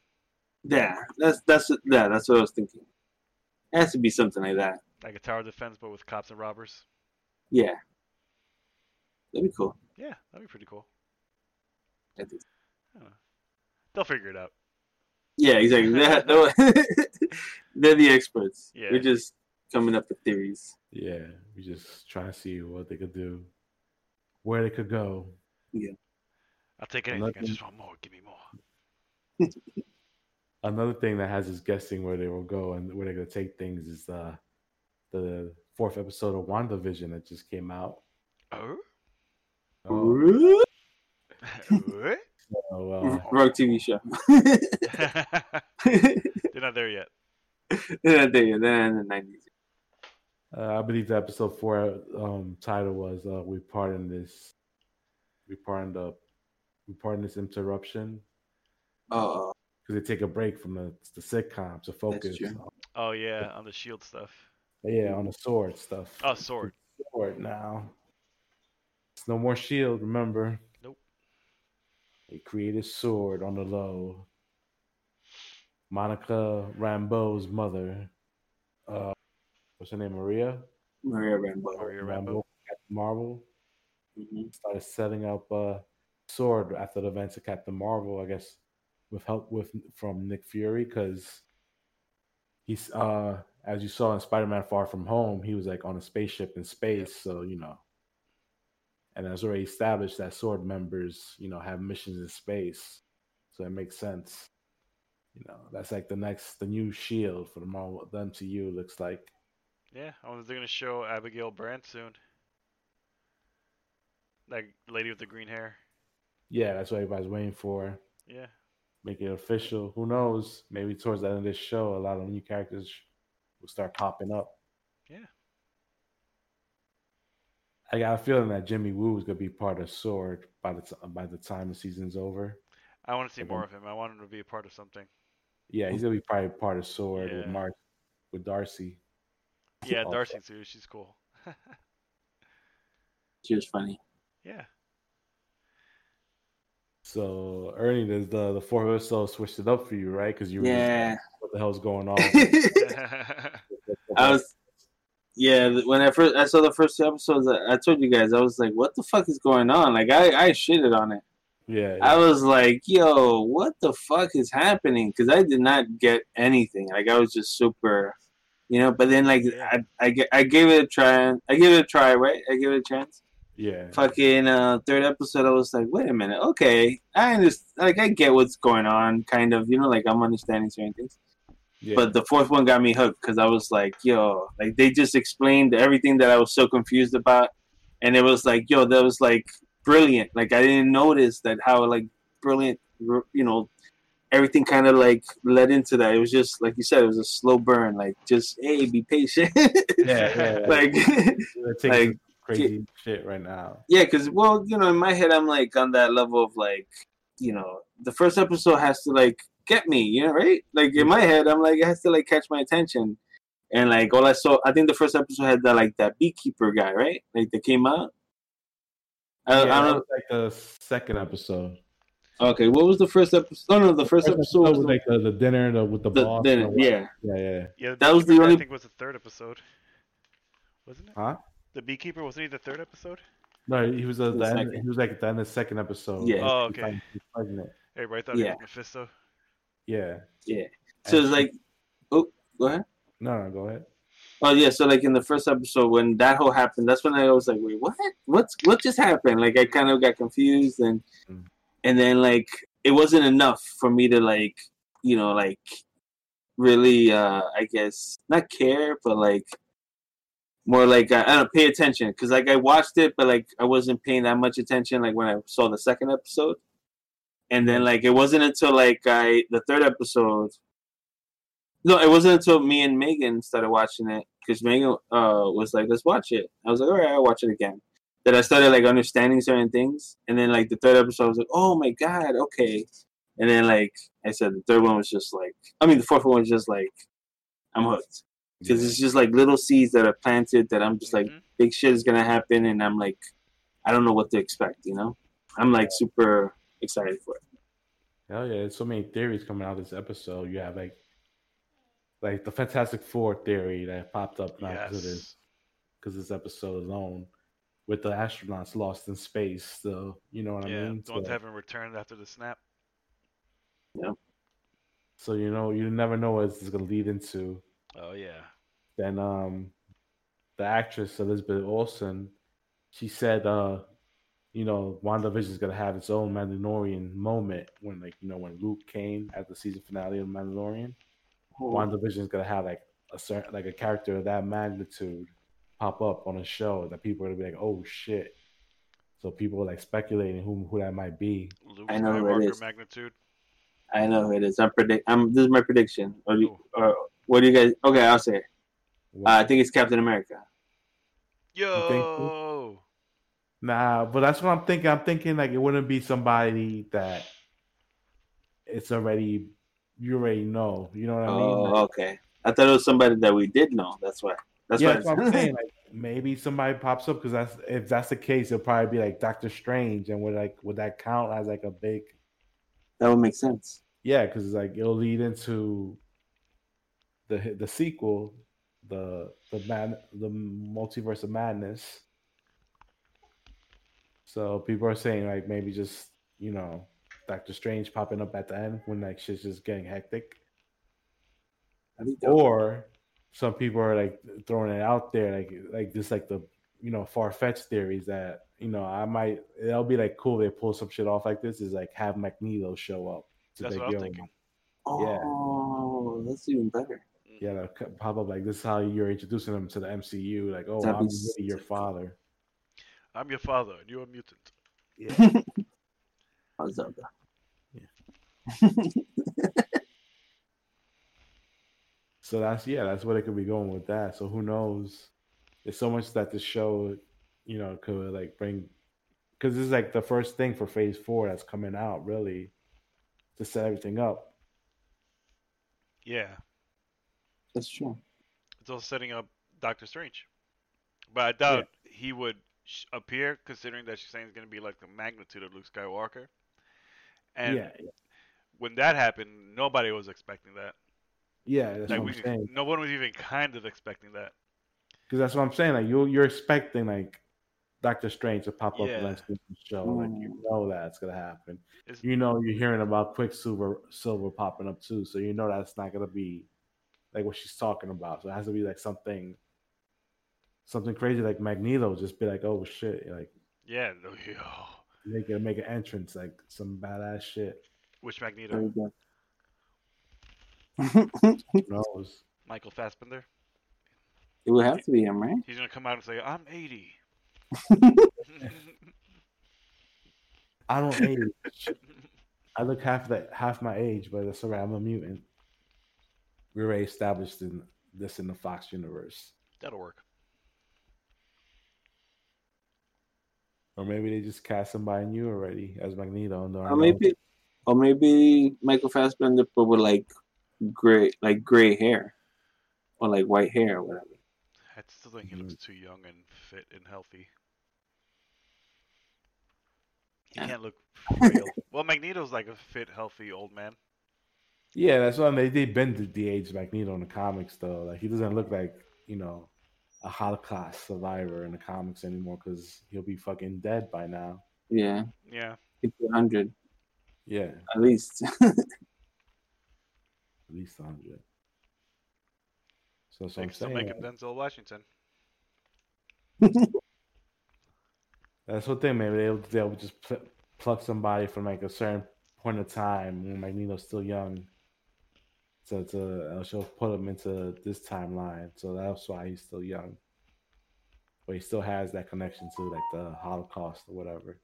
yeah, that's that's yeah, that's what I was thinking. It has to be something like that. Like a tower defense, but with cops and robbers. Yeah, that'd be cool. Yeah, that'd be pretty cool. I think. They'll figure it out. Yeah, exactly. They're, they're the experts. Yeah. We're just coming up with theories. Yeah, we just trying to see what they could do, where they could go. Yeah. I'll take anything. I just want more. Give me more. Another thing that has us guessing where they will go and where they're gonna take things is uh, the fourth episode of WandaVision that just came out. Oh? Oh, What? so, uh, Wrong TV show. They're not there yet. yeah, there you go. They're in the nineties. Uh, I believe the episode four um, title was uh, "We Pardon This." We pardon the. We pardon this interruption Oh, because they take a break from the the sitcom to focus. on- Oh yeah, on the shield stuff. yeah, on the sword stuff. Oh, sword. Sword now. It's no more shield. Remember? Nope. They created sword on the low. Monica Rambeau's mother. Uh, what's her name? Maria. Maria Rambeau. Maria Rambeau. Captain Marvel. hmm started setting up a sword after the events of Captain Marvel, I guess, with help with from Nick Fury, because he's uh as you saw in Spider-Man Far From Home, he was like on a spaceship in space, so you know. And it's already established that sword members, you know, have missions in space. So it makes sense. You know, that's like the next the new shield for the Marvel the MCU looks like. Yeah, I wonder if they're gonna show Abigail Brand soon. That lady with the green hair. Yeah, that's what everybody's waiting for. Yeah. make it official. Who knows? Maybe towards the end of this show, a lot of new characters will start popping up. Yeah. I got a feeling that Jimmy Woo is gonna be part of Sword by the t- by the time the season's over. I want to see Okay. more of him. I want him to be a part of something. Yeah, he's gonna be probably part of Sword with Mark with Darcy. Yeah, Darcy too. She's cool. She was funny. yeah. So Ernie, does the the fourth episode switched it up for you, right? Because you were Yeah. what the hell's going on? I was, yeah. When I first I saw the first two episodes, I, I told you guys I was like, "What the fuck is going on?" Like I I shitted on it. yeah, I was like, "Yo, what the fuck is happening?" Because I did not get anything. Like I was just super, you know. But then like I I, I gave it a try. I gave it a try, right? I gave it a chance. yeah, Fucking uh, third episode, I was like, "Wait a minute, okay, I understand. Like I get what's going on, kind of. You know, like I'm understanding certain things." Yeah. But the fourth one got me hooked because I was like, yo, like they just explained everything that I was so confused about. And it was like, yo, that was like brilliant. Like I didn't notice that how like brilliant, you know, everything kind of like led into that. It was just like you said, it was a slow burn. Like just hey, be patient. yeah, yeah. like like, some crazy shit right now. yeah, because well, you know, in my head, I'm like on that level of like, you know, the first episode has to like get me, you know, right? Like in my head, I'm like, it has to like catch my attention, and like all I saw, I think the first episode had that like that beekeeper guy, right? Like that came out. I, yeah, I don't was like the second episode. Okay, what was the first episode? No, no, the first episode was was the, like the, the dinner the, with the, the, boss. then- and the- yeah. yeah, yeah. Yeah. That was the only- I think was the third episode. Wasn't it? Huh? The beekeeper wasn't he the third episode? No, he was at The the end, second. he was like at the end of the second episode. Yeah. Oh, okay. pregnant. Everybody thought Yeah. it was Mephisto. Yeah. Yeah. So it's like, oh, go ahead. No, no, go ahead. Oh yeah, so like in the first episode when that whole happened, that's when I was like, wait, what? What's what just happened? Like I kind of got confused and Mm. and then like it wasn't enough for me to like you know like really uh I guess not care but like more like uh, I don't know, pay attention because like I watched it but like I wasn't paying that much attention like when I saw the second episode and then like it wasn't until like I the third episode no, it wasn't until me and Megan started watching it because Megan uh, was like, "Let's watch it." I was like, "All right, I'll watch it again." That I started like understanding certain things, and then like the third episode I was like, "Oh my god, okay." And then like I said, the third one was just like, I mean, the fourth one was just like, I'm hooked because it's just like little seeds that are planted that I'm just like, Mhm. big shit is gonna happen, and I'm like, I don't know what to expect, you know. I'm like super excited for it. Hell yeah, there's so many theories coming out of this episode. You have like like the Fantastic Four theory that popped up now because of this Yes. because this episode alone. with the astronauts lost in space. So you know what yeah, I mean. the ones So- haven't returned after the snap. Yeah. So you know, you never know what it's gonna lead into. Oh yeah. Then um the actress Elizabeth Olsen, she said uh, you know, WandaVision is gonna have its own Mandalorian moment when like, you know, when Luke came at the season finale of Mandalorian. WandaVision is gonna have like a certain like a character of that magnitude pop up on a show that people are gonna be like, oh shit. So people are like speculating who who that might be. Luke I know who it Skywalker is. magnitude. I know who it is. I'm predict. I'm. This is my prediction. Or, do you, or what do you guys? Okay, I'll say. It. Uh, I think it's Captain America. Yo. Nah, but that's what I'm thinking. I'm thinking like it wouldn't be somebody that it's already you already know. You know what I mean? Oh, Like, okay. I thought it was somebody that we did know. That's why. That's yeah, why. that's what I'm saying. Like maybe somebody pops up because that's if that's the case, it'll probably be like Doctor Strange, and would like would that count as like a big that would make sense. yeah? Because like it'll lead into the the sequel, the the man the multiverse of madness. So people are saying like maybe just you know Doctor Strange popping up at the end when like shit's just getting hectic. I think that would- or some people are like throwing it out there like like just like the you know far-fetched theories that you know i might it'll be like cool they pull some shit off like this is like have magneto show up to That's like, what I'm thinking. yeah. Oh, that's even better. yeah they'll pop up like this is how you're introducing them to the mcu like oh That'd i'm really your sick. father I'm your father, and you're a mutant. yeah How's that? Yeah. So that's yeah that's where they could be going with that so who knows there's so much that the show you know could like bring because this is like the first thing for phase four that's coming out really to set everything up Yeah. That's true. It's also setting up Doctor Strange. But I doubt he would sh- appear, considering that she's saying it's going to be like the magnitude of Luke Skywalker. And yeah when that happened, nobody was expecting that. yeah that's like what we, i'm saying no one was even kind of expecting that. because that's what i'm saying like you you're expecting like doctor strange to pop up Yeah. in the next show like you Mm. know that's gonna happen It's, you know you're hearing about quicksilver silver popping up too so you know that's not gonna be like what she's talking about so it has to be like something something crazy like magneto just be like oh shit like yeah, no, yo. make it make an entrance like some badass shit Which Magneto? you go. who knows Michael Fassbender? it would have to be him, right? He's going to come out and say, I'm 80. i don't age i look half that half my age but that's all right i'm a mutant we already established in this in the fox universe That'll work. Or maybe they just cast somebody new already as magneto and Or maybe, or maybe Michael Fassbender, but with like gray, like gray hair, or like white hair, or whatever. I still think he looks too young and fit and healthy. He Yeah. can't look frail. well, Magneto's like a fit, healthy old man. Yeah, that's why they they bend the, the age Magneto in the comics though. Like he doesn't look like you know a Holocaust survivor in the comics anymore because he'll be fucking dead by now. Yeah, Yeah. fifty hundred Yeah, at least. at least hundred. So that's what They I'm still saying. make him Denzel Washington. That's what they maybe they'll they'll just pl- pluck somebody from like a certain point of time when Magneto's still young. So to uh, she'll put him into this timeline. So that's why he's still young. But he still has that connection to like the Holocaust or whatever.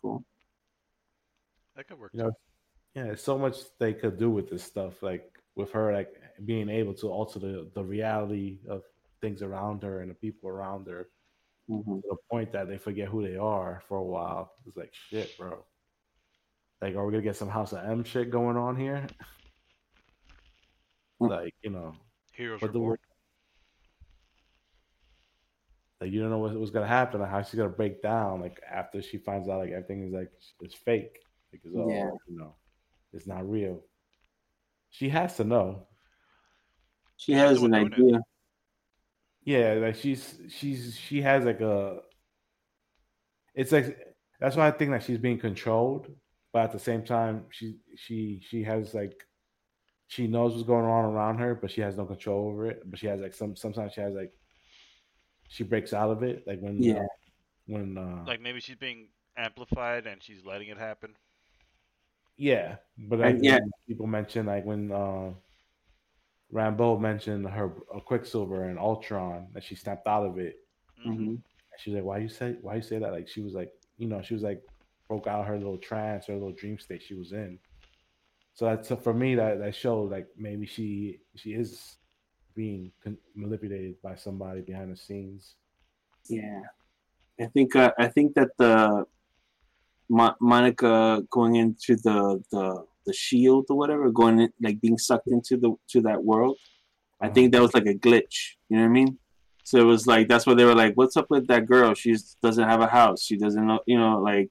cool. That could work. You know, yeah, there's so much they could do with this stuff. Like with her, like being able to alter the, the reality of things around her and the people around her hmm to the point that they forget who they are for a while. It's like shit, bro. Like, are we gonna get some House of M shit going on here? Hmm. like, you know, Heroes but the word like you don't know what, what's gonna happen, like how she's gonna break down, like after she finds out like everything is like it's fake, like it's all Yeah. you know, it's not real. She has to know. She has the an one doing idea. Yeah, like she's she's she has like a it's like that's why I think that she's being controlled, but at the same time, she she she has like she knows what's going on around her, but she has no control over it. But she has like some sometimes she has like she breaks out of it, like when Yeah. uh, when uh, Like maybe she's being amplified and she's letting it happen. yeah, but And like, yeah. people mention like when uh, Rambeau mentioned her uh, Quicksilver and Ultron that she snapped out of it. Mhm. hmm she's like, "Why you say? Why you say that?" Like she was like, you know, she was like broke out her little trance her little dream state she was in. So that's so for me that that showed like maybe she she is being con- manipulated by somebody behind the scenes. Yeah, I think uh, I think that the Mo- Monica going into the the the shield or whatever, going in, like being sucked into the to that world. I think that was like a glitch. You know what I mean? So it was like that's why they were like, "What's up with that girl? She doesn't have a house. She doesn't know, you know, like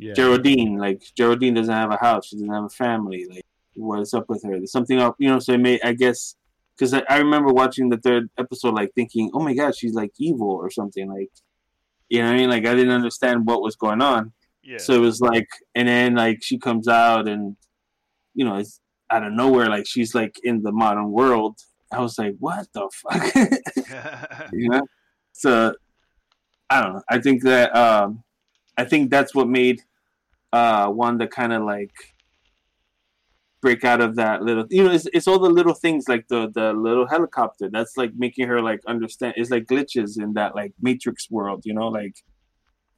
yeah, Geraldine. Like Geraldine doesn't have a house. She doesn't have a family. Like what's up with her? There's something up, you know. So it made I guess because I, I remember watching the third episode, like thinking, "Oh my god, she's like evil or something." Like you know what I mean? Like I didn't understand what was going on. Yeah. So it was like, and then like she comes out and you know it's out of nowhere, like she's like in the modern world. I was like, what the fuck? you know so i don't know i think that um i think that's what made uh one wanda kind of like break out of that little you know it's, it's all the little things like the the little helicopter that's like making her like understand it's like glitches in that like matrix world you know like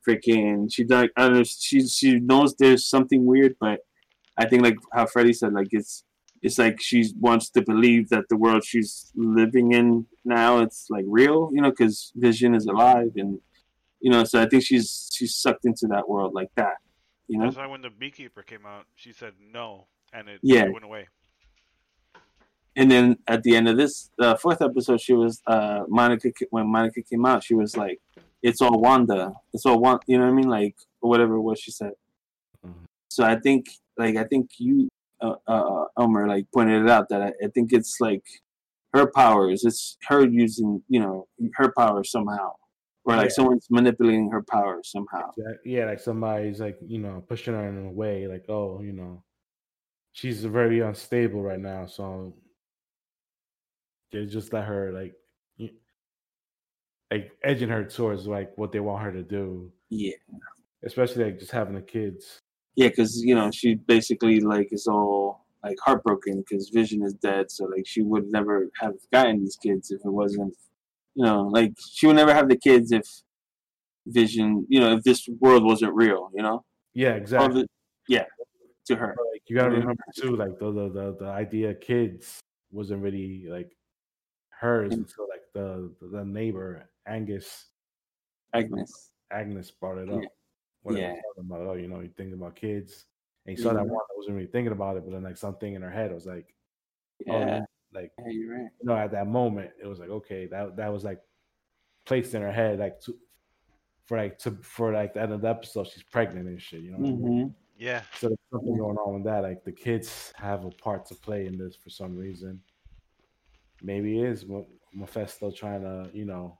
freaking she like she she knows there's something weird but i think like how freddy said like it's it's like she wants to believe that the world she's living in now it's like real you know because vision is alive and you know so i think she's she's sucked into that world like that you know That's why when the beekeeper came out, she said no, and it, Yeah. went away. and then at the end of this uh, fourth episode she was uh monica when monica came out she was like it's all wanda it's all one you know what i mean like whatever it was she said Mhm. so i think like i think you uh, uh elmer like pointed it out that I, I think it's like her powers it's her using you know her powers somehow or like Yeah. someone's manipulating her power somehow Yeah, yeah, like somebody's like you know pushing her in a way, like oh, you know, she's very unstable right now, so they just let her like, like edging her towards like what they want her to do, yeah especially like just having the kids. yeah because you know she basically like is all like heartbroken because vision is dead so like she would never have gotten these kids if it wasn't you know like she would never have the kids if vision you know if this world wasn't real you know Yeah, exactly. the- yeah to her like you gotta remember too, like the the the, the idea of kids wasn't really like hers until like the the neighbor Angus agnes Agnes brought it up. Yeah. talking about, oh, you know, you're thinking about kids. And you saw that Mhm. one that wasn't really thinking about it, but then like something in her head was like, oh, yeah yeah. Like yeah you're right you know, at that moment, it was like, okay, that that was like placed in her head, like to, for like to for like the end of the episode, she's pregnant and shit, you know. what I mean? hmm Yeah. So there's something going on with that. Like the kids have a part to play in this for some reason. Maybe it is Mephisto trying to, you know,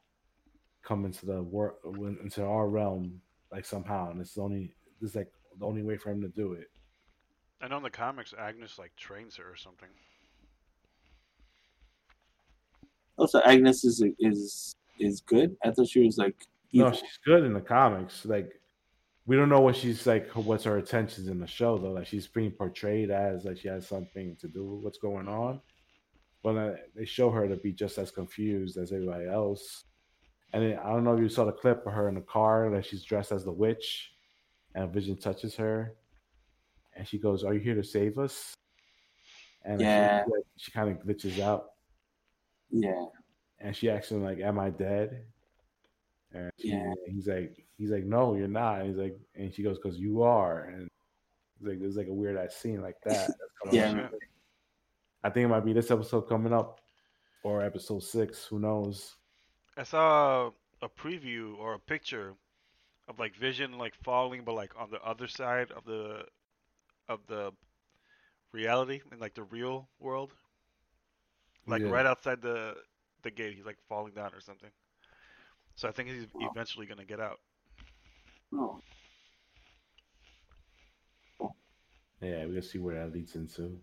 come into the work into our realm like somehow, and it's the only this is like the only way for him to do it. I know in the comics, Agnes like trains her or something. Also agnes is is is good i thought she was like No, she's good in the comics. Like we don't know what she's like. What's her intentions in the show though? Like she's being portrayed as like she has something to do with what's going on, but uh, they show her to be just as confused as everybody else. And then, I don't know if you saw the clip of her in the car that she's dressed as the witch, and Vision touches her, and she goes, "Are you here to save us?" And she- Yeah. like, she kind of glitches out, yeah and she asks him like, "Am I dead?" And she, Yeah. he's like, he's like, "No, you're not." And he's like, and she goes, "Cause you are." And it's like there's like a weird ass scene like that. That's Yeah. I think it might be this episode coming up, or episode six. Who knows? I saw a preview or a picture of like Vision like falling, but like on the other side of the of the reality in like the real world, like Yeah. right outside the the gate. He's like falling down or something. So I think he's Wow. eventually gonna get out. Oh, Yeah, we're gonna see where that leads into.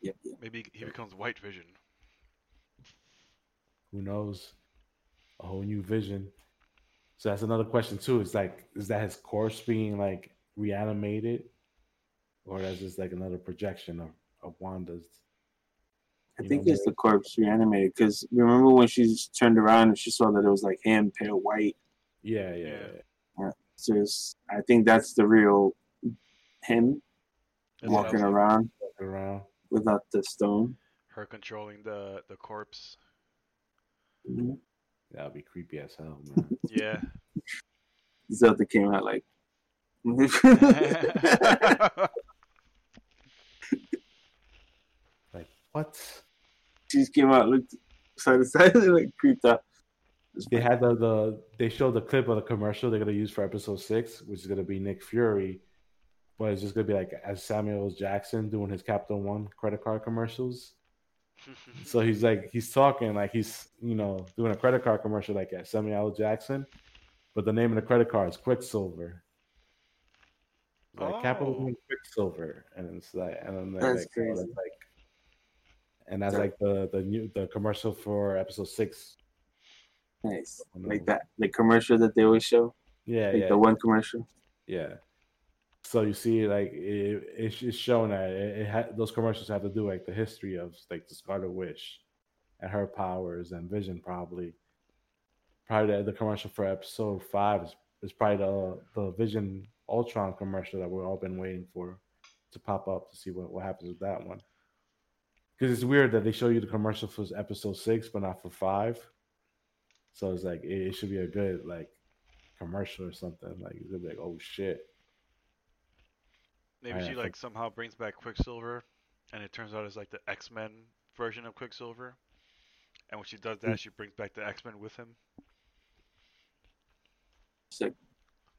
yep, yep. Maybe he becomes White Vision. Who knows? A whole new vision. So that's another question too. Is like, is that his corpse being like reanimated, or that's just like another projection of of Wanda's? I think know, it's the corpse reanimated because remember when she just turned around and she saw that it was like him, pale white. Yeah, yeah, Yeah. yeah. So it's, I think that's the real him That's walking was- around Walking around. without the stone. Her controlling the the corpse. Mhm. That would be creepy as hell, man. Yeah. Zelda came out like. like what? She just came out, looked side to side, like creeped out. They had the, the they showed the clip of the commercial they're gonna use for episode six, which is gonna be Nick Fury, but it's just gonna be like as Samuel Jackson doing his Capital One credit card commercials. So he's like he's talking like he's you know doing a credit card commercial like at Samuel Jackson, but the name of the credit card is Quicksilver. It's Like Capital Oh. One Quicksilver, and it's like and then they're That's like, oh, crazy. that's like, and that's like the the new the commercial for episode six. Nice. Like that. The commercial that they always show. Yeah, Like yeah, the one commercial. Yeah. So you see, like it, it's it's showing that it, it ha- those commercials have to do like the history of like the Scarlet Witch and her powers and Vision probably. Probably the, the commercial for episode five is, is probably the the Vision Ultron commercial that we've all been waiting for to pop up to see what, what happens with that one. Because it's weird that they show you the commercial for episode six but not for five. So it's like it, it should be a good like commercial or something. Like it's gonna be like, oh shit. Maybe I- she I think- like somehow brings back Quicksilver, and it turns out it's like the X Men version of Quicksilver. And when she does Hmm. that, she brings back the X Men with him. Sick.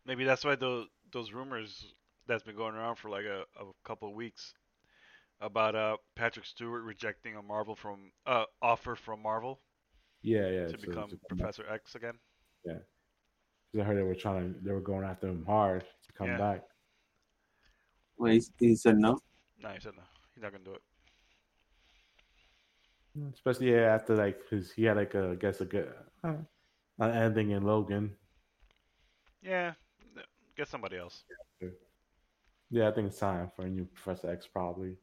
Maybe that's why those those rumors that's been going around for like a, a couple of weeks about uh Patrick Stewart rejecting a Marvel from uh offer from Marvel Yeah, yeah. to so- become to come back. Professor X again. 'Cause I heard they were trying to, they were going after him hard to come Yeah. back. Well, he, he said no. No, he said no. He's not gonna do it. Especially yeah, after like, cause he had like a, I guess a good, uh, an ending in Logan. Yeah, get somebody else. Yeah, I think it's time for a new Professor X probably.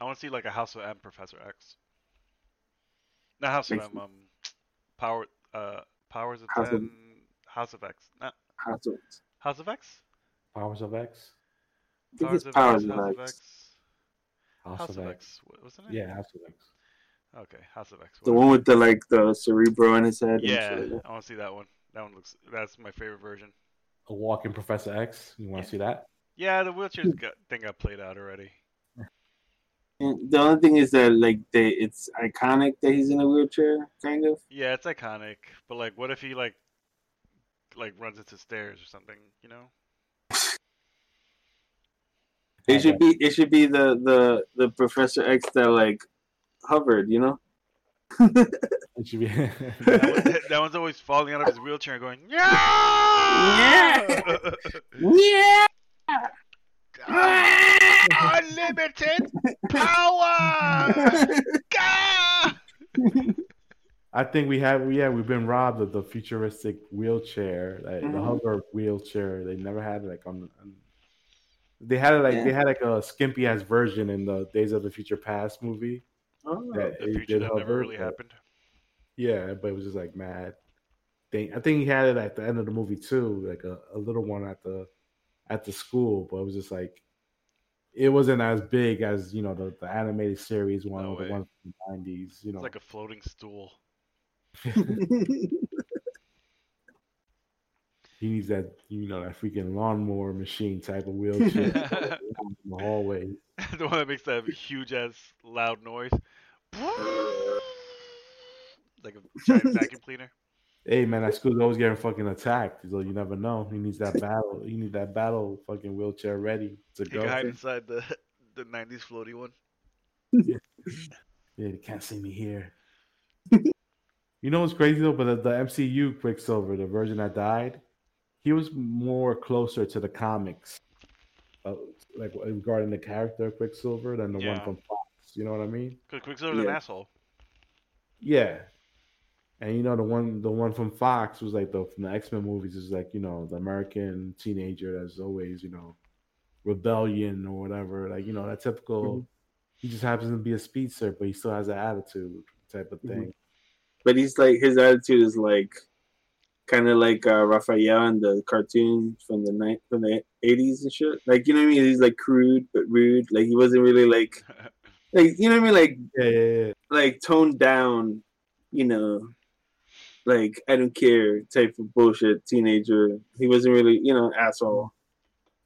I want to see like a House of M Professor X. Not House of M. Um, Power. Uh, Powers of House of- Ten. House of X. Not How to, House of X. Powers of X, I think Powers of Powers X. of House of X. X. House, House of, of X. X. What- What's the name? Yeah, House of X. Okay, House of X. The one with the like the cerebro in his head. Yeah, shit like. I want to see that one. That one looks. That's my favorite version. A walking Professor X. You want to Yeah. see that? Yeah, the wheelchair's thing got played out already. And the only thing is that like they, it's iconic that he's in a wheelchair, kind of. Yeah, it's iconic. But like, what if he like, like runs into stairs or something? You know? It should be it should be the the the Professor X that like hovered, you know. It should be. That, one, that one's always falling out of his wheelchair and going, yeah, Yeah. unlimited power. Gah! I think we have, yeah, we've been robbed of the futuristic wheelchair, like the Mhm. hover wheelchair. They never had like on. on they had it like Yeah. they had like a skimpy ass version in the Days of the Future Past movie. Oh, that The future did that never really but- happened. Yeah, but it was just like mad. Thing. I think he had it at the end of the movie too, like a, a little one at the at the school, but it was just like it wasn't as big as you know the, the animated series one No the one from the nineties. You know, It's like a floating stool. he needs that you know that freaking lawnmower machine type of wheelchair in the hallway. the one that makes that huge ass loud noise. like a giant vacuum cleaner. Hey man, that school's always getting fucking attacked, so you never know. He needs that battle. He needs that battle fucking wheelchair ready to You go. can hide inside the the '90s floaty one. Yeah, they can't see me here. you know what's crazy though? But the, the MCU Quicksilver, the version that died, he was more closer to the comics, uh, like regarding the character of Quicksilver than the one from Fox. You know what I mean? Because Quicksilver's an asshole. Yeah. And you know the one the one from Fox was like the from the X Men movies is like you know the American teenager that's always you know rebellion or whatever like you know that typical Mhm. he just happens to be a speedster but he still has an attitude type of Mhm. thing. But he's like his attitude is like kind of like uh, Raphael in the cartoon from the night from the eighties and shit. Like you know what I mean? He's like crude but rude. Like he wasn't really like like you know what I mean? Like Yeah, yeah, yeah. like toned down. You know, like I don't care type of bullshit teenager. He wasn't really you know asshole.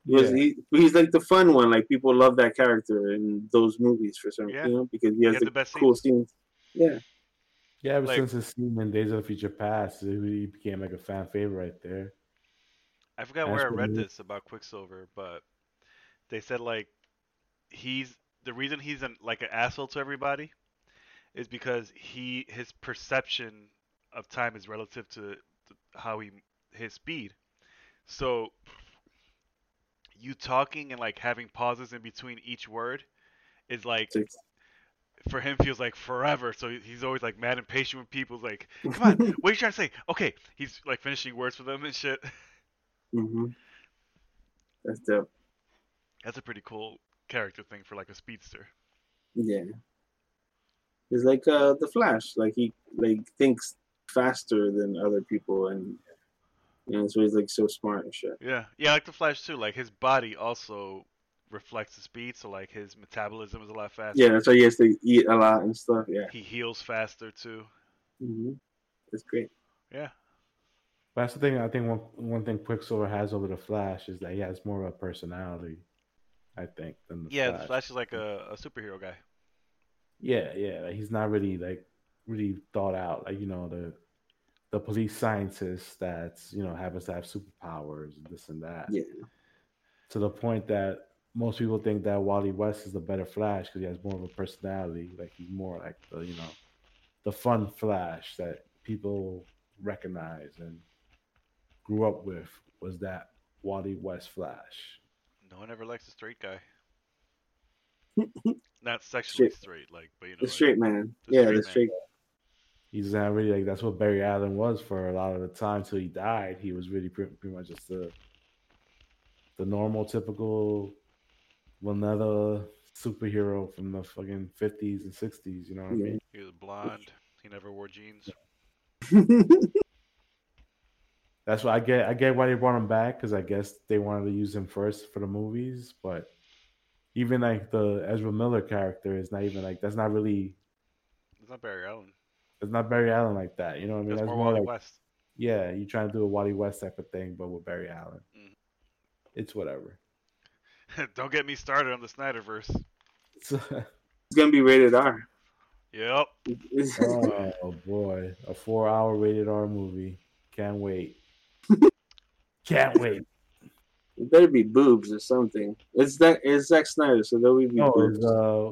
He was Yeah. he, he's like the fun one. Like people love that character in those movies for some Yeah. you know because he has had the, the best cool scenes. Yeah. Yeah, ever Like- since his scene in Days of the Future Past, he became like a fan favorite right there. I forgot That's where I read this about Quicksilver, but they said like he's the reason he's an, like an asshole to everybody is because he his perception of time is relative to, to how he his speed. So you talking and like having pauses in between each word is like Six. for him feels like forever. So he's always like mad impatient with people. Like, come on, what are you trying to say? Okay, he's like finishing words for them and shit. hmm That's dope. That's a pretty cool character thing for like a speedster. Yeah. It's like uh the Flash. Like he like thinks faster than other people and you know, so he's like so smart and shit. Yeah, yeah, I like the Flash too. Like his body also reflects the speed, so like his metabolism is a lot faster. Yeah, that's why he has to eat a lot and stuff. Yeah. He heals faster too. hmm That's great. Yeah. But that's the thing. I think one one thing Quicksilver has over the Flash is that he has more of a personality. I think than the Yeah, Flash. the Flash is like a, a superhero guy. Yeah, yeah. Like he's not really like really thought out. Like you know the the police scientist that's you know happens to have superpowers and this and that. Yeah. To the point that most people think that Wally West is the better Flash because he has more of a personality. Like he's more like the you know the fun Flash that people recognize and grew up with was that Wally West Flash. No one ever likes a straight guy. Not sexually Straight. straight, like, but you know, The like- straight man. the yeah, straight the man. He's not really like that's what Barry Allen was for a lot of the time till he died. He was really pretty, pretty much just the the normal, typical vanilla superhero from the fucking fifties and sixties. You know what I mean? he was blonde. He never wore jeans. That's why I get. I get why they brought him back because I guess they wanted to use him first for the movies. But even like the Ezra Miller character is not even like that's not really. It's not Barry Allen. It's not Barry Allen like that. You know what I mean? That's That's more more Wally like West. yeah, you trying to do a Wally West type of thing, but with Barry Allen. Mm. It's whatever. Don't get me started on the Snyderverse. It's, it's gonna be rated R. Yep. oh boy, a four-hour rated R movie. Can't wait. Can't wait. It better be boobs or something. It's that it's Zack Snyder, so there will be No, boobs. uh,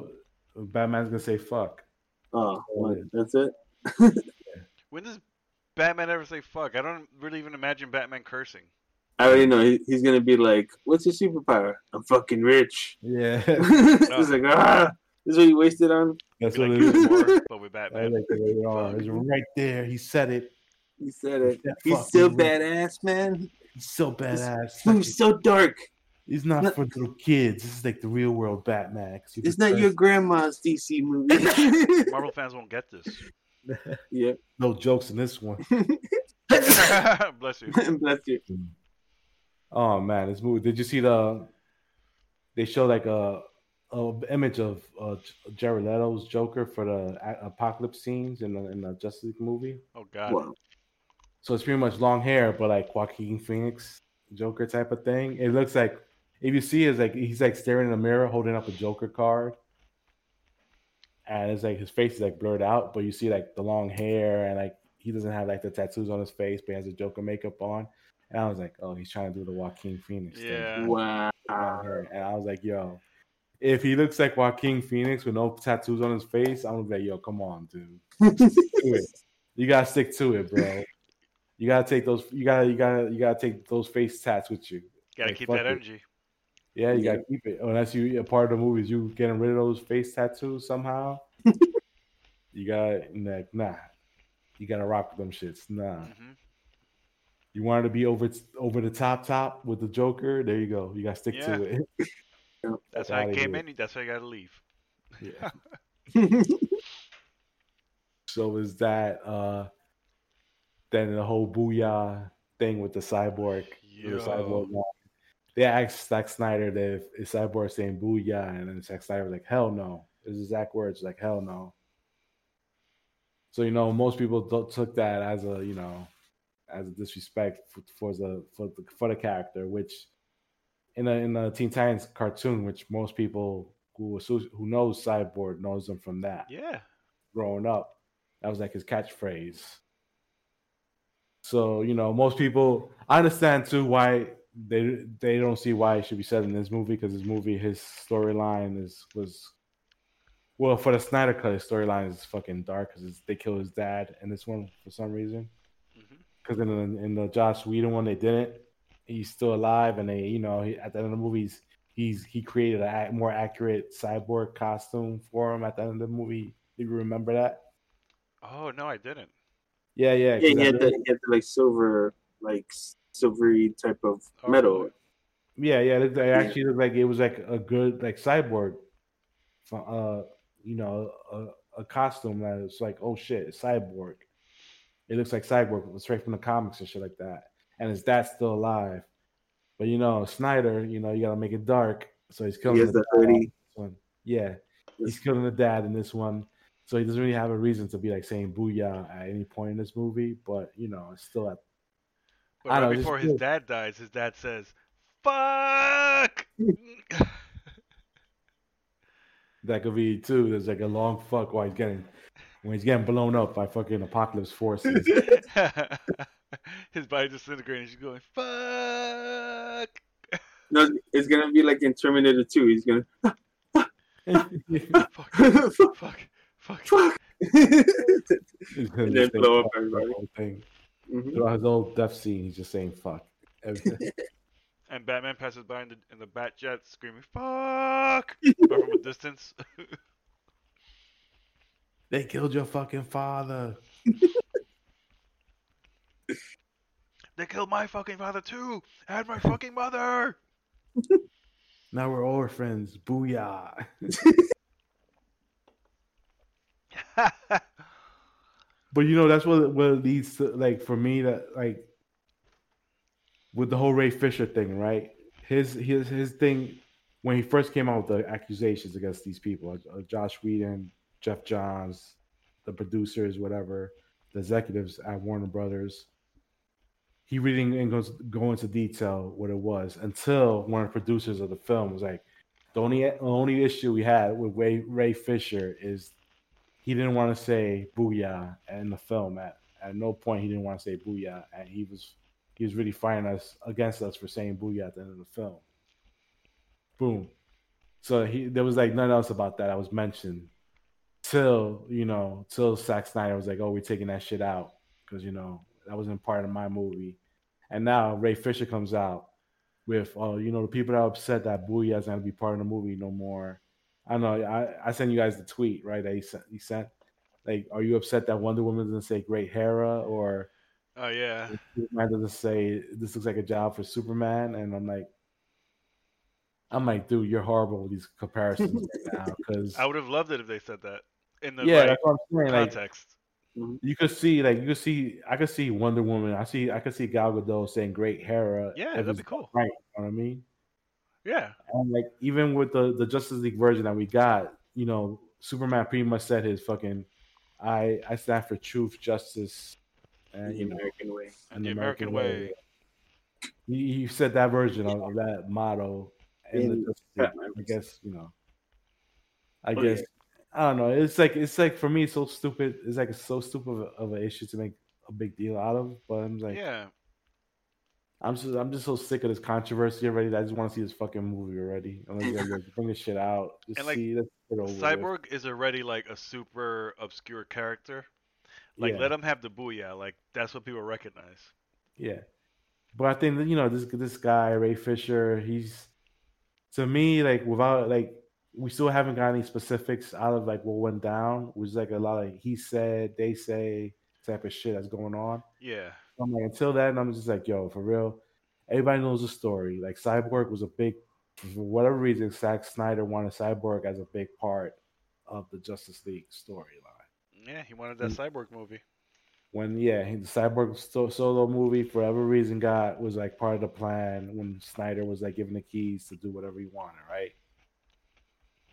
Batman's gonna say fuck. oh, that's it. When does Batman ever say fuck? I don't really even imagine Batman cursing. I already know he, he's gonna be like, "What's your superpower? I'm fucking rich." Yeah, He's like, "Ah, this is what you wasted on." that's what like it is. God but with I Batman. like the rated R. Fuck. It's right there. He said it. He said it. Yeah, He's fuck, so he's badass, man. He's so badass. He's so dark. He's not Not- for little kids. This is like the real world Batman. It's was not your grandma's DC movie. Marvel fans won't get this. Yeah. no jokes in this one. Bless you. Bless you. Oh man, this movie. Did you see the? They show like a, a image of uh, Jared Leto's Joker for the a- apocalypse scenes in the in the Justice League movie. Oh God. Wow. So it's pretty much long hair, but like Joaquin Phoenix Joker type of thing. It looks like if you see, it's like he's like staring in the mirror, holding up a Joker card, and it's like his face is like blurred out, but you see like the long hair and like he doesn't have like the tattoos on his face, but he has a Joker makeup on. And I was like, oh, he's trying to do the Joaquin Phoenix thing. Yeah. Wow. And I was like, yo, if he looks like Joaquin Phoenix with no tattoos on his face, I'm gonna be like, yo, come on, dude. You gotta stick to it, bro. You gotta take those. You gotta. You gotta. You gotta take those face tats with you. Gotta Like, keep fuck that it. Yeah, you Yeah. gotta keep it. Unless you a part of the movies, you getting rid of those face tattoos somehow. you gotta like nah. You gotta rock with them shits. Nah. hmm You wanted to be over over the top top with the Joker. There you go. You gotta stick Yeah. to it. That's how I came here. in. That's how I gotta leave. Yeah. So is that uh then the whole booyah thing with the cyborg? the cyborg line. They asked Zack Snyder that if, Cyborg saying booyah, and then Zack Snyder was like, hell no. This is exact words, like hell no. So you know, most people th- took that as a you know, as a disrespect for, for the for the for the character, which in a in the Teen Titans cartoon, which most people who who knows Cyborg knows him from that Yeah. growing up. That was like his catchphrase. So you know, most people I understand too why they they don't see why it should be said in this movie because this movie his storyline is was well for the Snyder cut his storyline is fucking dark because they kill his dad in this one for some reason mm-hmm. because in the, in the Joss Whedon one they didn't he's still alive and they you know he, at the end of the movies he's he created a more accurate cyborg costume for him at the end of the movie. Do you remember that? Oh no, I didn't. Yeah, yeah. yeah he had the- the, he had the like silver, like s- silvery type of Oh, metal. Yeah, yeah. It, looked- it actually looked like it was like a good like cyborg, fu- uh, you know, a, a costume that was like, oh shit, it's cyborg. It looks like cyborg straight from the comics and shit like that. And his dad's still alive, but you know, Snyder, you know, you gotta make it dark, so he's killing He the the dad in this one. Yeah, he's killing the dad in this one. So he doesn't really have a reason to be like saying booyah at any point in this movie, but you know, it's still at But right know, before his good. dad dies, his dad says, "Fuck." That could be too. There's like a long fuck while he's getting when he's getting blown up by fucking apocalypse forces. his body disintegrating. He's going, "Fuck." No, it's gonna be like in Terminator 2. He's gonna Fuck. Fuck. Fuck. fuck. He's gonna And then blow up fuck everybody. Whole thing. Mhm. Throughout his whole death scene, he's just saying fuck. And Batman passes by in the in the bat jet, screaming "fuck" but from a distance. they killed your fucking father. they killed my fucking father too, and my fucking mother. Now we're all orphans. Booyah. But you know, that's what what leads to like for me that like with the whole Ray Fisher thing, right? His his his thing when he first came out with the accusations against these people, uh, Joss Whedon, Geoff Johns, the producers, whatever, the executives at Warner Brothers. He really didn't go, go into detail what it was until one of the producers of the film was like, the only the only issue we had with Ray, Ray Fisher is he didn't want to say booyah in the film. At at no point he didn't want to say booyah, and he was he was really fighting us against us for saying booyah at the end of the film. Boom. So he there was like nothing else about that I was mentioned till you know till Zack Snyder was like, oh, we're taking that shit out because you know that wasn't part of my movie, and now Ray Fisher comes out with oh, you know the people that are upset that booyah is not gonna be part of the movie no more. I know I, I sent you guys the tweet right that he sent. He sent like, are you upset that Wonder Woman doesn't say Great Hera or Oh yeah. Superman doesn't say this looks like a job for Superman? And I'm like, I'm like, dude, you're horrible with these comparisons right now because I would have loved it if they said that in the yeah, right that's what I'm saying. Like, context. Mm-hmm. you could see, like, you could see, I could see Wonder Woman. I see, I could see Gal Gadot saying Great Hera. Yeah, that'd be cool. Right, you know what I mean? Yeah. And like even with the the Justice League version that we got, you know, Superman pretty much said his fucking, I I stand for truth, justice, and The you know, American way. and The American way. He, he said that version of, of that motto, and In the Justice League, I guess you know. I Oh, guess yeah. I don't know. It's like it's like for me, it's so stupid. It's like it's so stupid of, of an issue to make a big deal out of. But I'm like, Yeah. I'm just I'm just so sick of this controversy already. That I just want to see this fucking movie already. I'm like, yo, bring this shit out. Just And, like, see, over with. Cyborg is already like a super obscure character. Like yeah. let him have the booyah. Like that's what people recognize. Yeah, but I think that, you know this this guy Ray Fisher, he's to me like without like we still haven't got any specifics out of like what went down. It was like a lot of he said, they say type of shit that's going on. Yeah. I'm like until then, I'm just like yo, for real. Everybody knows the story. Like Cyborg was a big, for whatever reason, Zack Snyder wanted Cyborg as a big part of the Justice League storyline Yeah, he wanted that cyborg movie. when yeah the cyborg solo movie for whatever reason got was like part of the plan when snyder was like given the keys to do whatever he wanted right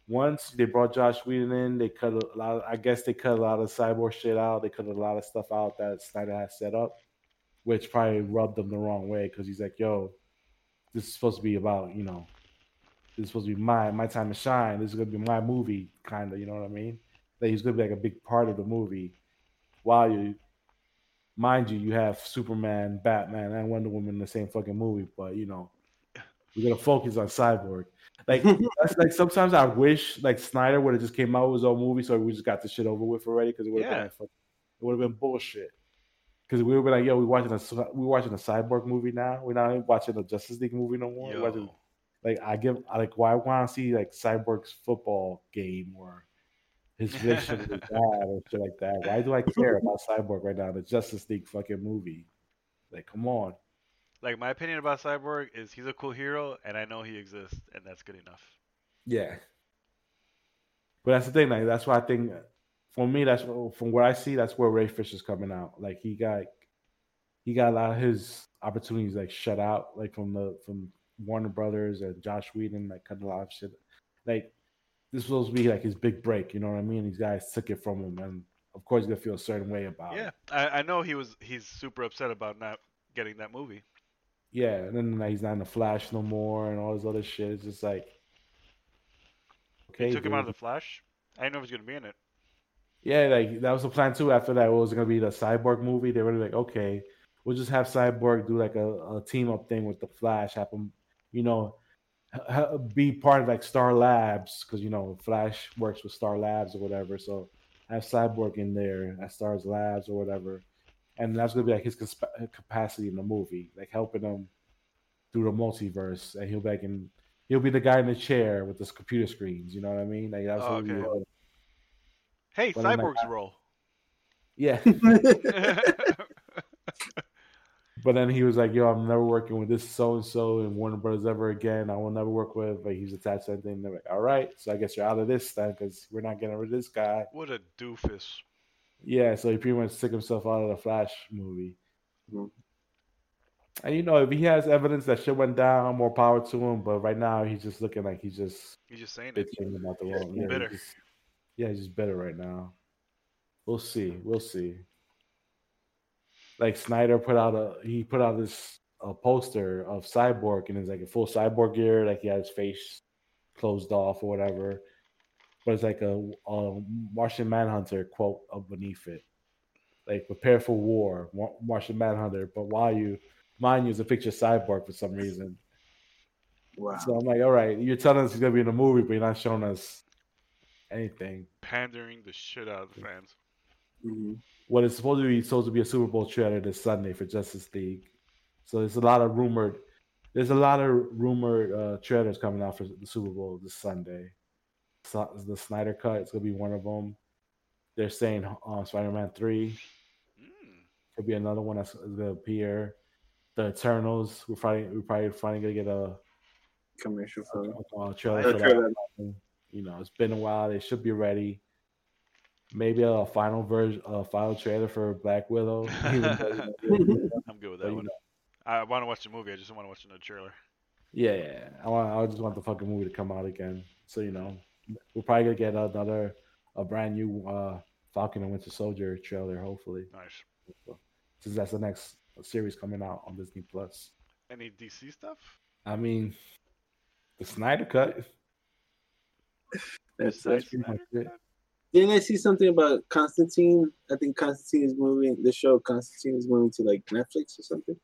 once they brought joss whedon in they cut a lot of, i guess they cut a lot of cyborg shit out they cut a lot of stuff out that snyder had set up which probably rubbed them the wrong way because he's like yo this is supposed to be about you know this is supposed to be my my time to shine this is gonna be my movie kind of you know what i mean that he's gonna be like a big part of the movie while you mind you, you have Superman, Batman, and Wonder Woman in the same fucking movie, but you know, we're gonna focus on Cyborg. Like that's like sometimes I wish like Snyder would have just came out with his own movie, so we just got the shit over with already because it would have Yeah. been like, it would have been bullshit. Because we were like, yo, we watching a we watching a Cyborg movie now. We're not even watching a Justice League movie no more. Watching- like I give like why want to see like Cyborg's football game or his relationship with his dad or shit like that. Why do I care about Cyborg right now? The Justice League fucking movie. Like, come on. Like my opinion about Cyborg is he's a cool hero, and I know he exists, and that's good enough. Yeah. But that's the thing, like that's why I think for me, that's from what I see, that's where Ray Fisher's coming out. Like he got he got a lot of his opportunities like shut out, like from the from Warner Brothers and Joss Whedon, like cut a lot of shit. Like this was supposed to be like his big break, you know what I mean? These guys took it from him, and of course he's gonna feel a certain way about Yeah, it. I, I know he was. He's super upset about not getting that movie. Yeah, and then like, he's not in the Flash no more, and all this other shit. It's just like, okay, He took him out of the Flash. I didn't know he was gonna be in it. Yeah, like that was the plan too. After that, it was gonna be the Cyborg movie. They were like, okay, we'll just have Cyborg do like a, a team up thing with the Flash. Have him, you know, be part of like Star Labs because you know Flash works with Star Labs or whatever. So have Cyborg in there at Stars Labs or whatever, and that's gonna be like his casp- capacity in the movie, like helping him through the multiverse, and he'll be like in. He'll be the guy in the chair with the computer screens. You know what I mean? Like that's Oh, what we okay. Were- Hey, Well, then I Cyborg's role. Yeah. But then he was like, "Yo, I'm never working with this so and so and Warner Brothers ever again. I will never work with." Like he's attached to anything. And they're like, "All right, so I guess you're out of this then because we're not getting rid of this guy." what a doofus. Yeah, so he pretty much took himself out of the Flash movie. Mhm. And you know, if he has evidence that shit went down, more power to him. But right now, he's just looking like he's just He's just saying it. bitching about the Yeah, wrong. he's Yeah, he's bitter. just- yeah, he's just bitter right now. We'll see. We'll see. Like Snyder put out a he put out this a poster of Cyborg and it's like a full Cyborg gear, like he had his face closed off or whatever. But it's like a, a Martian Manhunter quote up beneath it, like prepare for war, Mar- Martian Manhunter. But while you, mind you, it's a picture of Cyborg for some reason. Wow. So I'm like, all right, you're telling us he's gonna be in the movie, but you're not showing us anything. Pandering the shit out of the fans. Mhm. What is supposed to be supposed to be a Super Bowl trailer this Sunday for Justice League. So there's a lot of rumored, there's a lot of rumored uh, trailers coming out for the Super Bowl this Sunday. So, the Snyder Cut is gonna be one of them. They're saying uh, Spider-Man Three Mm. could be another one that's is gonna appear. The Eternals, we're probably we're probably finally gonna get a, Commercial for a, a trailer for that. You know, it's been a while. They should be ready. Maybe a final version, a final trailer for Black Widow. Even though, you know, I'm good with but, that you one. know, I want to watch the movie. I just want to watch another trailer. yeah, yeah. I want. I just want the fucking movie to come out again. So you know, we're probably gonna get another, a brand new uh, Falcon and Winter Soldier trailer. Hopefully, Nice. since that's the next series coming out on Disney Plus. Any DC stuff? I mean, the Snyder Cut. That's, that's pretty much Snyder it. Cut? Didn't I see something about Constantine? I think Constantine is moving. The show Constantine is moving to like Netflix or something.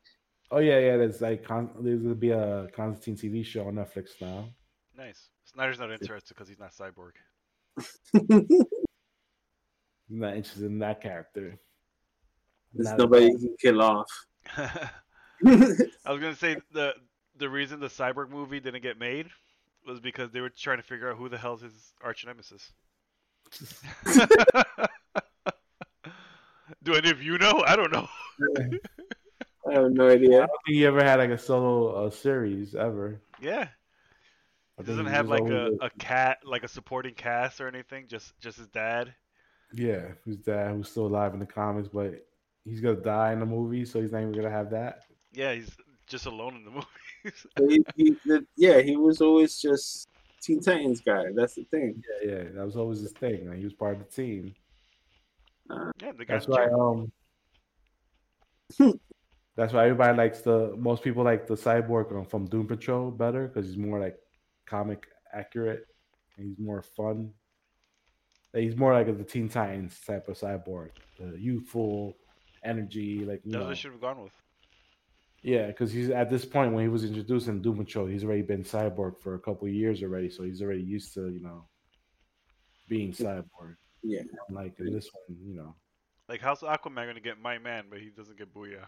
Oh yeah, yeah. There's like con- there's gonna be a Constantine TV show on Netflix now. Nice. Snyder's not interested because he's not cyborg. I'm not interested in that character. There's Not at nobody all. you can kill off. I was gonna say the the reason the cyborg movie didn't get made was because they were trying to figure out who the hell's his arch nemesis. Do any of you know? I don't know. I have no idea. I don't think he ever had like a solo uh, series ever. Yeah, I he doesn't have like a, a cat, like a supporting cast or anything. Just just his dad. yeah, his dad who's still alive in the comics, but he's gonna die in the movie, so he's not even gonna have that. Yeah, he's just alone in the movies. he, he, the, yeah, he was always just Teen Titans guy. That's the thing. Yeah, yeah, that was always his thing. Like, he was part of the team. yeah, the guy. That's why um That's why everybody likes the most people like the cyborg from Doom Patrol better because he's more like comic accurate and he's more fun. He's more like the Teen Titans type of cyborg, the youthful energy, like you That's know. what I should have gone with. Yeah, because he's at this point when he was introduced in Doom Patrol, he's already been cyborg for a couple of years already, so he's already used to you know being cyborg. Yeah. Like in this one, you know. Like, how's Aquaman gonna get my man, but he doesn't get Booyah?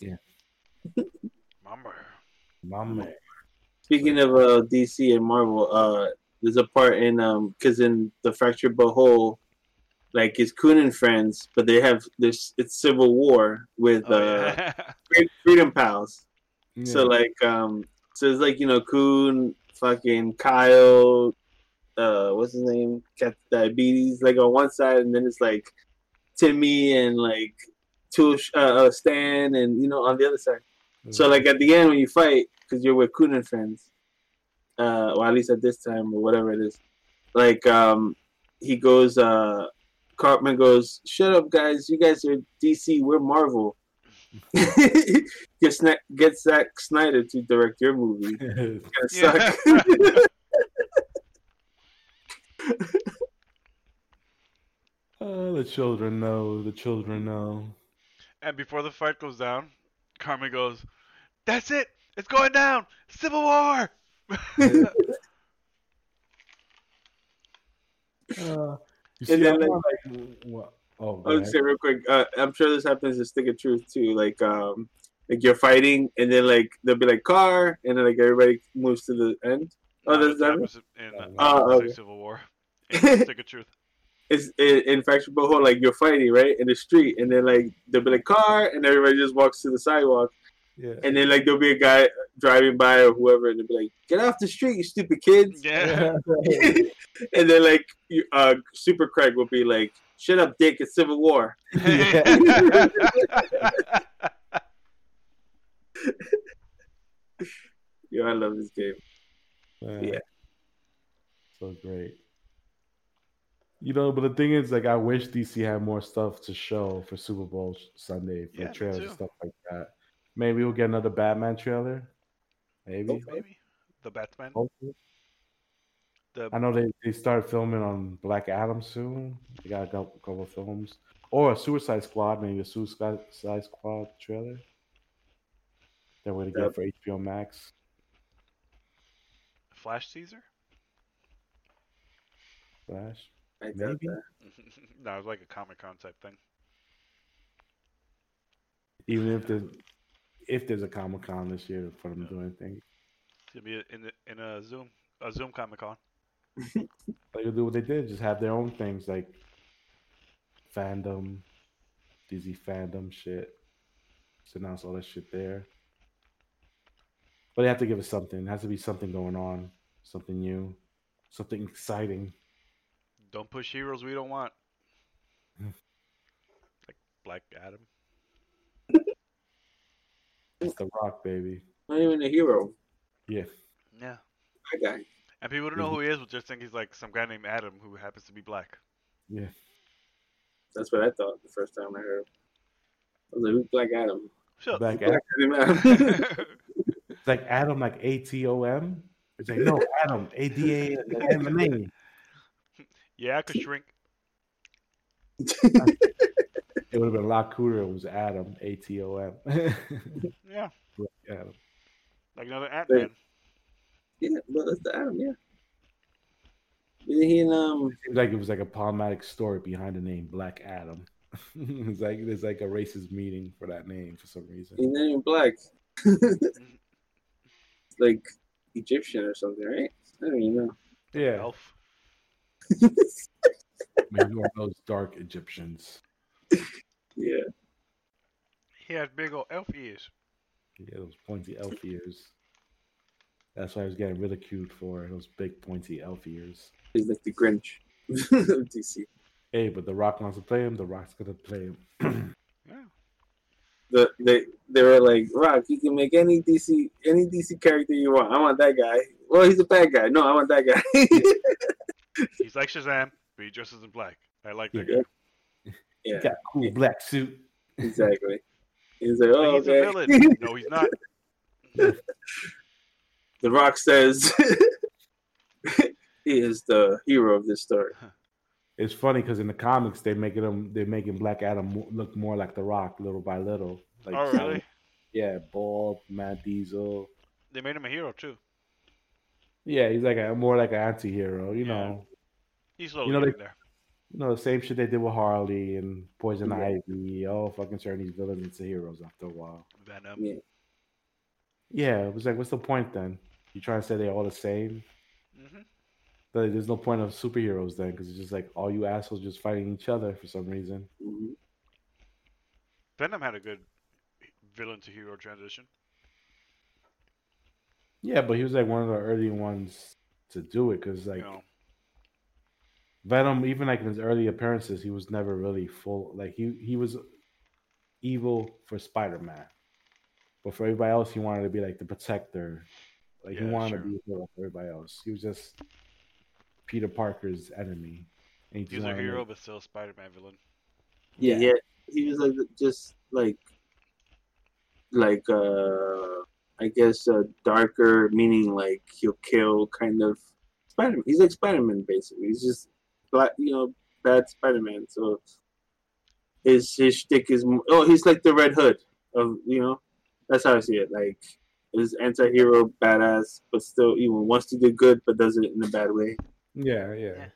Yeah. Mama. My man. Speaking of uh, DC and Marvel, uh, there's a part in um, because in the Fractured But Whole, like it's Coon and friends, but they have this. It's civil war with Oh, uh, yeah. Freedom Pals. Yeah. So like um, so it's like you know Coon, fucking Kyle, uh, what's his name, got diabetes, like on one side, and then it's like Timmy and like Tush, uh, uh, Stan, and you know on the other side. So like at the end when you fight, because you're with Coon and friends, uh, or at least at this time or whatever it is, like um, he goes, uh, Cartman goes, "Shut up, guys! You guys are DC. We're Marvel." get Sna- get Zack Snyder to direct your movie. It's gonna Yeah. suck. Oh, the children know. The children know. and before the fight goes down, Cartman goes, "That's it. It's going down. Civil War." Uh, you And then, I'm like- not like, what? Oh, go I'll say real quick. Uh, I'm sure this happens in Stick of Truth too. Like, um, like you're fighting, and then like there'll be like car, and then like everybody moves to the end. Oh, No, that's that that. happens in uh, Oh, Justice okay. Civil War. In Stick of Truth. It's in, in Fractured But Whole, like you're fighting right in the street, and then like there'll be like car, and everybody just walks to the sidewalk, Yeah. and then like there'll be a guy driving by or whoever, and they'll be like, "Get off the street, you stupid kids!" Yeah. and then like you, uh, Super Craig will be like, "Shut up, Dick! It's Civil War." Yo, I love this game. Yeah. So great. You know, but the thing is, like, I wish DC had more stuff to show for Super Bowl Sunday for Yeah, trailers and stuff like that. Maybe we'll get another Batman trailer. Maybe. Oh, maybe the Batman. Hopefully. The I know they, they started filming on Black Adam soon. They got a couple, couple films. Or a Suicide Squad, maybe a Suicide Squad trailer. That we're gonna Yep. get for HBO Max. Flash Caesar. Flash. I Maybe. that. no, it's like a Comic Con type thing. Even if there's if there's a Comic Con this year for them to do anything. It's gonna be in the, in a Zoom a Zoom Comic Con. They could do what they did, just have their own things like fandom, Disney fandom shit. Just announce all that shit there. But they have to give us something. It has to be something going on, something new, something exciting. Don't push heroes we don't want. like Black Adam. It's The Rock, baby. Not even a hero. Yeah. Yeah. That guy. And people don't know who he is, but just think he's like some guy named Adam who happens to be black. Yeah. That's what I thought the first time I heard. him. I was like, "Who's Black Adam?" Shut Black Black Adam. Adam. It's like Adam, like A T O M. It's like, no, Adam, A D A M N A. yeah, I could shrink. It would have been a lot cooler if it was Adam, A T O M. Yeah. Adam. Like another Ant Man. yeah, but that's the Adam. Yeah. Didn't he in, um? Seems like it was like a problematic story behind the name Black Adam. it's like there's like a racist meeting for that name for some reason. He's not black. it's like Egyptian or something, right? I don't even know. Yeah, Elf. maybe one of those dark Egyptians. Yeah. He has big old elf ears. Yeah, those pointy elf ears. That's why I was getting ridiculed for those big pointy elf ears. He's like the Grinch of DC. Hey, but The Rock wants to play him. The Rock's gonna play him. Yeah. The, they they were like, Rock, you can make any DC any DC character you want. I want that guy. Well, he's a bad guy. No, I want that guy. He's like Shazam, but he dresses in black. I like that Yeah. guy. Yeah, Got a cool black suit. exactly. He's like, oh, he's okay. a villain. No, he's not. the Rock says he is the hero of this story. It's funny because in the comics they making um, him they're making Black Adam look more like The Rock little by little. Like, oh, really? Yeah, bald, Matt Diesel. They made him a hero too. Yeah, he's like a more like an anti-hero. You Yeah. know, He's slowly You know, getting they- there. You know the same shit they did with Harley and Poison Yeah. Ivy. Oh, fucking turn these villains into heroes after a while. Venom. Yeah. Yeah, it was like, what's the point then? You trying to say they're all the same? hmm But there's no point of superheroes then, because it's just like all you assholes just fighting each other for some reason. Mhm. Venom had a good villain to hero transition. Yeah, but he was like one of the early ones to do it, because like you know, Venom, even like in his early appearances, he was never really full. Like he he was evil for Spider Man, but for everybody else, he wanted to be like the protector. Like he wanted sure. to be a hero for everybody else. He was just Peter Parker's enemy. And he he was just a hero, make- but still a Spider-Man villain. Yeah, yeah. He was like just like like uh I guess uh darker meaning like he'll kill kind of Spider Man. He's like Spider Man basically. He's just black you know, bad Spider Man. So his his shtick is oh he's like the Red Hood of you know that's how I see it. Like his anti hero badass but still even wants to do good but does it in a bad way. yeah, yeah. Yeah.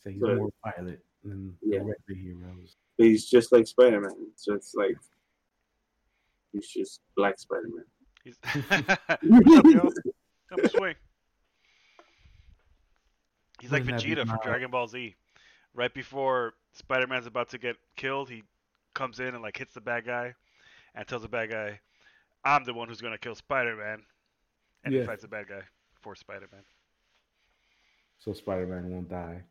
So he's So- more violent than Yeah. the regular heroes. But he's just like Spider Man. So it's like he's just black Spider Man. He's What's up, yo? Come swing. He's like Wouldn't Vegeta from? Dragon Ball Z. Right before Spider-Man's about to get killed, he comes in and like hits the bad guy, and tells the bad guy, "I'm the one who's gonna kill Spider-Man," and he fights the bad guy for Spider-Man. So Spider Man won't die.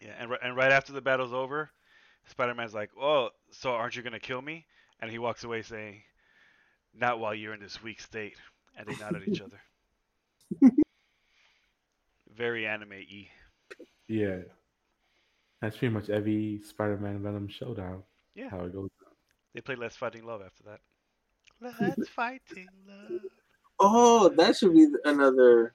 Yeah, and and right after the battle's over, Spider-Man's like, "Oh, so aren't you gonna kill me?" And he walks away saying, "Not while you're in this weak state." And they nod at each other. Very anime-y. Yeah. That's pretty much every Spider Man Venom showdown. Yeah. How it goes. They play Let's Fighting Love after that. Let's Fighting Love. Oh, that should be another,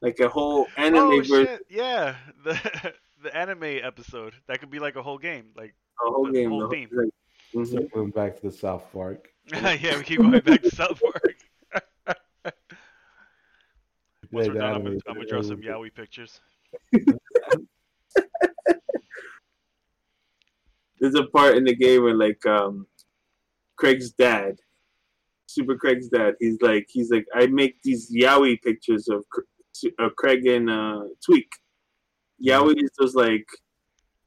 like a whole anime oh version, shit! Yeah, the the anime episode. That could be like a whole game. Like, a whole the game. whole though. theme. Like, mhm. Circling back to the South Park. yeah, we keep going back to South Park. Once we're done, I'm gonna, I'm gonna draw some really yaoi pictures. There's a part in the game where like um, Craig's dad, Super Craig's dad, he's like he's like I make these yaoi pictures of Cr- of Craig and uh, Tweek. Yaoi is those like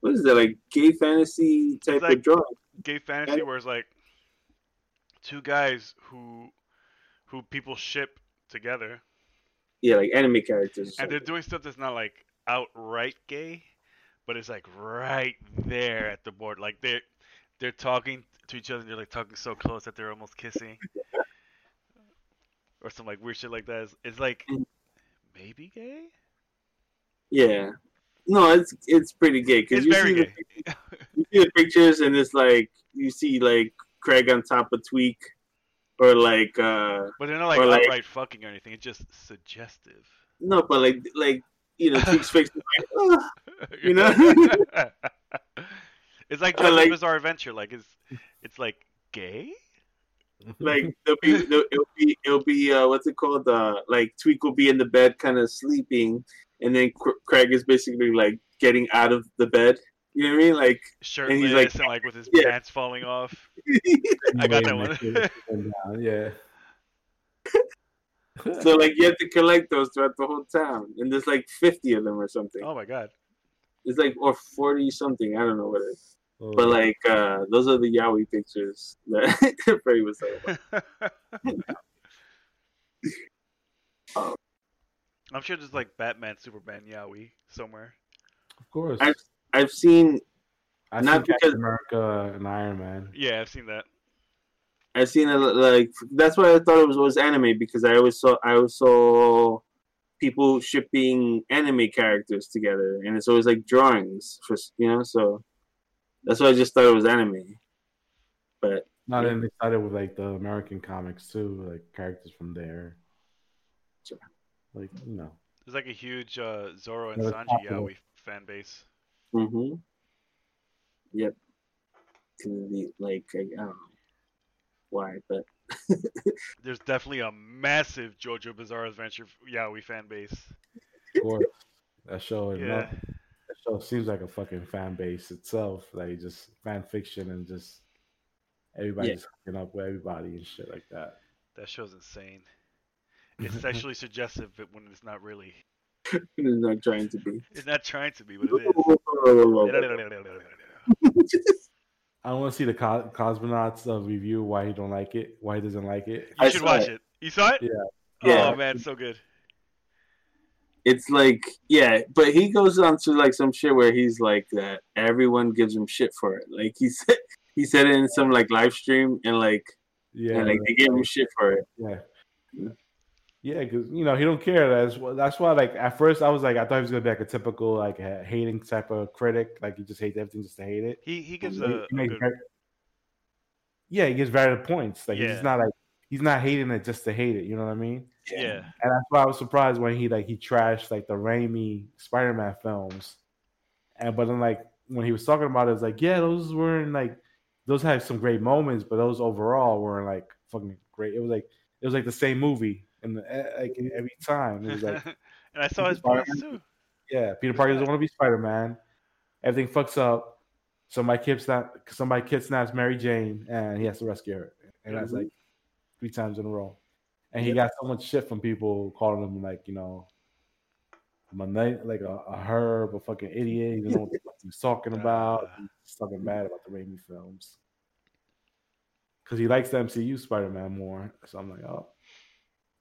what is that like gay fantasy type like- of drawing? Gay fantasy, where it's like two guys who who people ship together, Yeah, like anime characters. and they're doing stuff that's not like outright gay, but it's like right there at the board. Like they're they're talking to each other. and They're like talking so close that they're almost kissing, or some like weird shit like that. It's, it's like mm. maybe gay. Yeah. No, it's it's pretty gay because you see the you see the pictures and it's like you see like Craig on top of Tweek, or like uh But they're not like Or, like- outright fucking or anything. It's just suggestive. no, but like like you know Tweek's face is like "Ugh." You know? it's like I JoJo's like- Bizarre Adventure. Like it's it's like gay. like there'll be there'll, it'll be it'll be uh what's it called uh like Tweek will be in the bed kind of sleeping, and then Cr- Craig is basically like getting out of the bed You know what I mean? Like Shirtless he's and, like- like, with his Yeah. pants falling off. I got that one. one. yeah. so, like you have to collect those throughout the whole town, and there's like fifty of them or something. Oh my god. It's like or forty something. I don't know what it is. Oh, But like uh those are the yaoi pictures that Freddie was talking about. I'm sure there's like Batman, Superman, yaoi somewhere. of course. I've I've seen I not see Captain because- America and Iron Man. Yeah, I've seen that. I've seen it like that's why I thought it was was anime because I always saw I always saw people shipping anime characters together and it's always like drawings for you know so that's why I just thought it was anime. But Not Yeah. then they started with like the American comics too, like characters from there. Sure. Like you know, There's like a huge uh, Zoro and Sanji popular. yaoi fan base. Mm-hmm. Yep. Can be like I, I don't know why, but There's definitely a massive JoJo Bizarre Adventure yaoi fan base. of course, that show is Yeah. not, that show seems like a fucking fan base itself, like just fan fiction and just everybody Yeah. hooking up with everybody and shit like that. That show's insane. It's sexually suggestive but when it's not really. it's not trying to be. It's not trying to be, but it is. I want to see the co- cosmonauts uh, review why he don't like it, why he doesn't like it. You I should watch it. it. You saw it? Yeah. Yeah. Oh man, so good. it's like yeah, but he goes on to like some shit where he's like that everyone gives him shit for it. Like he said he said it in some like live stream and like Yeah, and like they gave him shit for it. Yeah. Yeah, because you know he don't care. That's wh- that's why. Like at first, I was like, I thought he was gonna be like a typical like a hating type of critic. Like he just hates everything just to hate it. He he gives He- a, he a makes good, very- yeah, he gives valid points. Like Yeah. he's not like he's not hating it just to hate it. You know what I mean? yeah. And that's why I was surprised when he like he trashed like the Raimi Spider-Man films, and but then like when he was talking about it, was like yeah, those weren't like those had some great moments, but those overall weren't like fucking great. It was like it was like the same movie and like every time it was like and I saw his Spider-Man. too. yeah, Peter Parker doesn't want to be Spider-Man. Everything fucks up. Somebody kidnaps somebody kidnaps Mary Jane, and he has to rescue her, and that's Mhm. like three times in a row. And he Yep. got so much shit from people calling him like you know, a night like a, a herb, a fucking idiot. He doesn't know what the fuck he's talking about. Uh. He's talking bad about the Raimi films because he likes the MCU Spider-Man more. So I'm like, oh,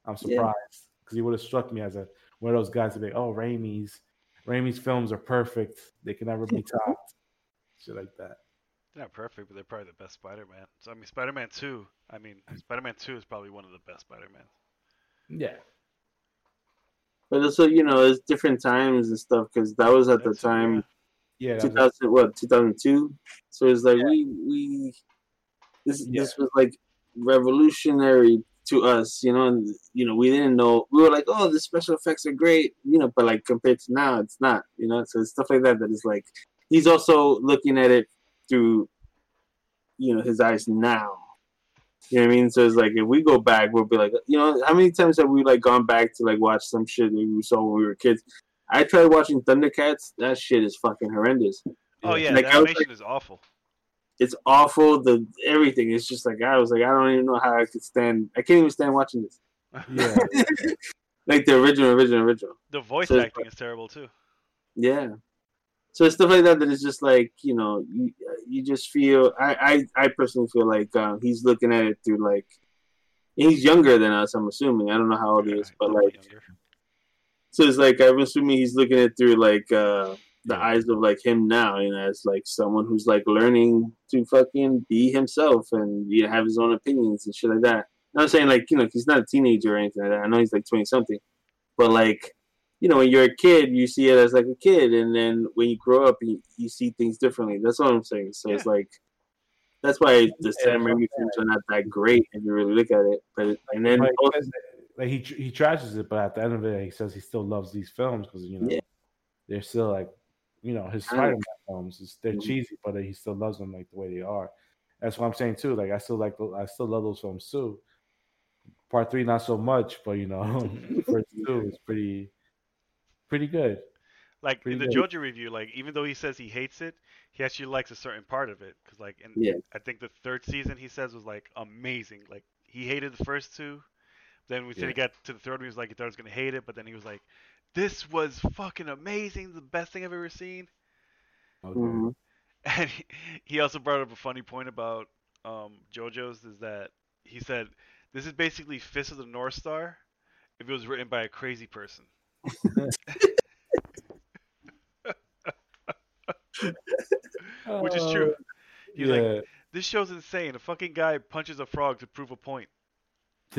I'm surprised because he would have struck me as a one of those guys to be, oh, Raimi's Raimi's films are perfect. They can never be topped. Shit like that. They're not perfect, but they're probably the best Spider-Man. So I mean, Spider-Man Two. I mean, mm. Spider-Man Two is probably one of the best Spider-Man. Yeah. But also, uh, you know, it's different times and stuff because that was at the time Yeah. that two was- what two thousand two. So it's like we we this Yeah. this was like revolutionary to us, you know, and you know we didn't know we were like, oh, the special effects are great, you know, but like compared to now, it's not, you know. So it's stuff like that that is like he's also looking at it through, you know, his eyes now. You know what I mean? So it's like if we go back, we'll be like, you know, how many times have we like gone back to like watch some shit that we saw when we were kids? I tried watching Thundercats. That shit is fucking horrendous. Oh yeah, Like, the animation is awful. It's awful. The everything. It's just like I was like, I don't even know how I could stand. I can't even stand watching this. Yeah. like the original, original, original. The voice So acting is terrible too. Yeah. So it's stuff like that that is just like you know you you just feel I I, I personally feel like um, he's looking at it through like he's younger than us. I'm assuming I don't know how old he is, but like younger. so it's like I'm assuming he's looking at it through like uh the Yeah. eyes of like him now, you know, as like someone who's like learning to fucking be himself and you know, have his own opinions and shit like that. I'm saying like you know he's not a teenager or anything like that. I know he's like twenty something, but like you know when you're a kid, you see it as like a kid, and then when you grow up, you, you see things differently. That's what I'm saying. So it's like that's why the Yeah, Sam Raimi films are not that great if you really look at it. But and then like, also, like he he trashes it, but at the end of it, he says he still loves these films because you know Yeah. they're still like you know his I know. Spider-Man films. They're Mhm. cheesy, but he still loves them like the way they are. That's what I'm saying too. Like I still like tho- I still love those films too. Part three, not so much, but you know, the first two is pretty pretty good. Like in the Pretty good. JoJo review, like even though he says he hates it, he actually likes a certain part of it. Cause like in Yeah. I think the third season he says was like amazing. Like he hated the first two. Then we said he got to the third one, he was like he thought he was gonna hate it, but then he was like, This was fucking amazing, the best thing I've ever seen. Okay. Mhm. And he, he also brought up a funny point about um, JoJo's is that he said this is basically Fist of the North Star if it was written by a crazy person. Which is true. He's yeah. like, this show's insane. A fucking guy punches a frog to prove a point.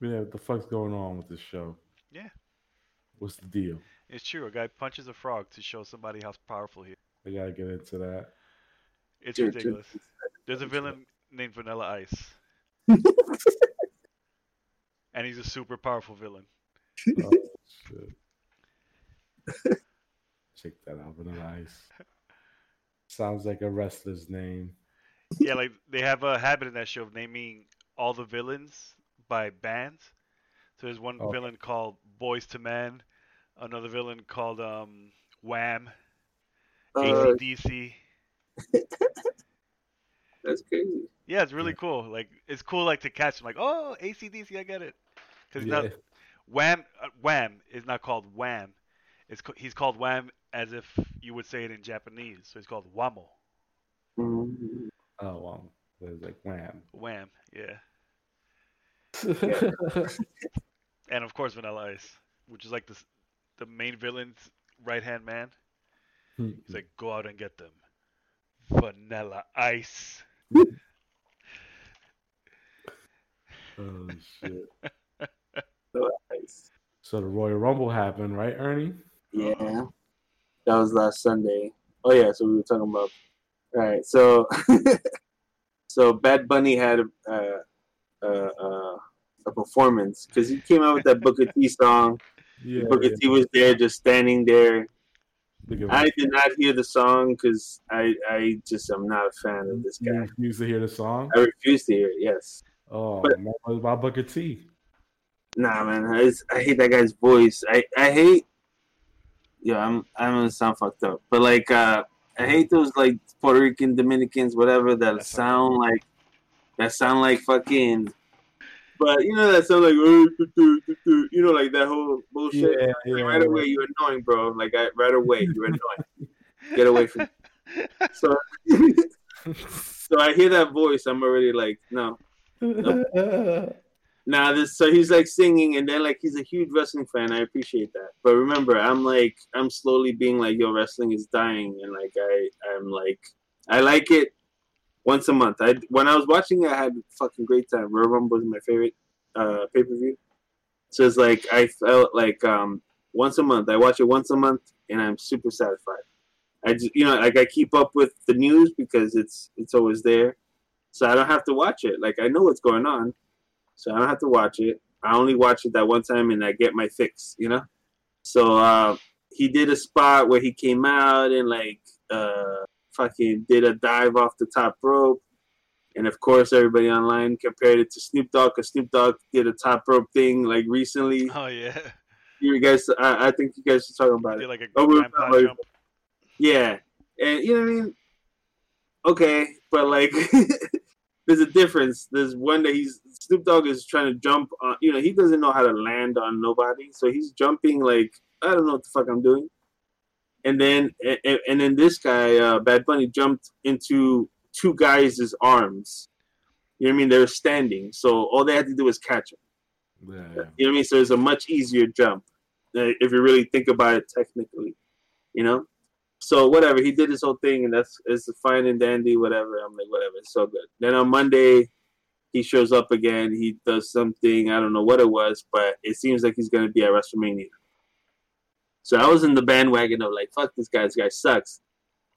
yeah, what the fuck's going on with this show? Yeah. What's the deal? It's true. A guy punches a frog to show somebody how powerful he is. I gotta get into that. It's Dude, ridiculous. There's a villain named Vanilla Ice. and he's a super powerful villain. Oh, shit. Check that out, Vanilla Ice. Sounds like a wrestler's name. Yeah, like they have a habit in that show of naming all the villains by bands. So there's one Oh. villain called Boyz II Men, another villain called um Wham, Uh, ACDC. that's crazy. Yeah, it's really Yeah. cool. Like it's cool, like to catch them. Like, oh, ACDC, I get it. Because Yeah. not Wham. Uh, Wham is not called Wham. It's ca- he's called Wham as if you would say it in Japanese. So he's called Wamuu. Mhm. Oh, well, it's like wham. Wham. Yeah. And of course Vanilla Ice, which is like the the main villain's right hand man. He's like, go out and get them. Vanilla Ice. oh shit! So. So the Royal Rumble happened, right, Ernie? Yeah, that was last Sunday. Oh yeah, so we were talking about. All right, so so Bad Bunny had a uh, uh, uh, a performance because he came out with that Booker T song. Yeah. Booker T was there, just standing there. I did not hear the song because I I just am not a fan of this You guy. refuse to hear the song? I refuse to hear it. Yes. Oh, But- man, what about Booker T? Nah, man, I, just- I hate that guy's voice. I, I hate. Yeah, I'm I'm gonna sound fucked up, but like uh, I hate those like Puerto Rican Dominicans, whatever that That's sound like that sound like fucking. But you know that sound like you know like that whole bullshit. Yeah, Like, right away, you're annoying, bro. Like I, right away, you're annoying. Get away from. So so I hear that voice, I'm already like no. Nah, this so he's like singing, and then like he's a huge wrestling fan. I appreciate that, but remember, I'm like I'm slowly being like, yo, wrestling is dying, and like I I'm like I like it once a month. I when I was watching it, I had a fucking great time. Royal Rumble was my favorite uh, pay per view, so it's like I felt like um once a month. I watch it once a month, and I'm super satisfied. I just you know like I keep up with the news because it's it's always there, so I don't have to watch it. Like I know what's going on so I don't have to watch it. I only watch it that one time and I get my fix, you know. So uh, he did a spot where he came out and like uh, fucking did a dive off the top rope, and of course everybody online compared it to Snoop Dogg because Snoop Dogg did a top rope thing like recently. Oh yeah. You guys, I, I think you guys should talk about Did it. like a Oh, like- Yeah, and you know what I mean. Okay, but like, there's a difference. There's one that he's Snoop Dogg is trying to jump on. You know, he doesn't know how to land on nobody, so he's jumping like I don't know what the fuck I'm doing. And then, and, and then this guy, uh, Bad Bunny, jumped into two guys' arms. You know what I mean? They were standing, so all they had to do was catch him. Yeah, You know what I mean? So it's a much easier jump uh, if you really think about it technically, you know. So whatever he did his whole thing, and that's it's fine and dandy. Whatever I'm like, whatever, it's so good. Then on Monday, he shows up again. He does something I don't know what it was, but it seems like he's gonna be at WrestleMania. So I was in the bandwagon of like, fuck this guy. This guy sucks.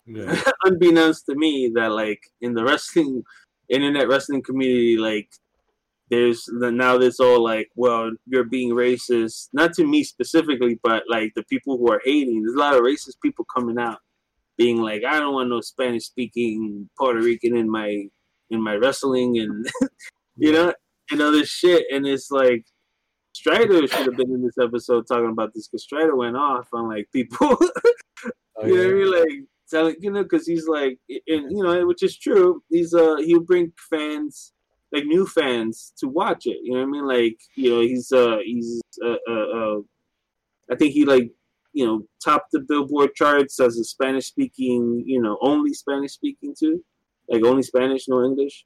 yeah. unbeknownst to me that like in the wrestling internet wrestling community like there's the, now this all like well you're being racist not to me specifically but like the people who are hating there's a lot of racist people coming out being like i don't want no spanish speaking puerto rican in my in my wrestling and you know and other shit and it's like Strider should have been in this episode talking about this because Strider went off on like people. Oh, you know what I mean? Like telling you know because he's like, and you know, which is true. He's uh he'll bring fans like new fans to watch it. You know what I mean? Like you know he's uh he's uh uh, uh I think he like you know topped the Billboard charts as a Spanish speaking you know only Spanish speaking too, like only Spanish no English.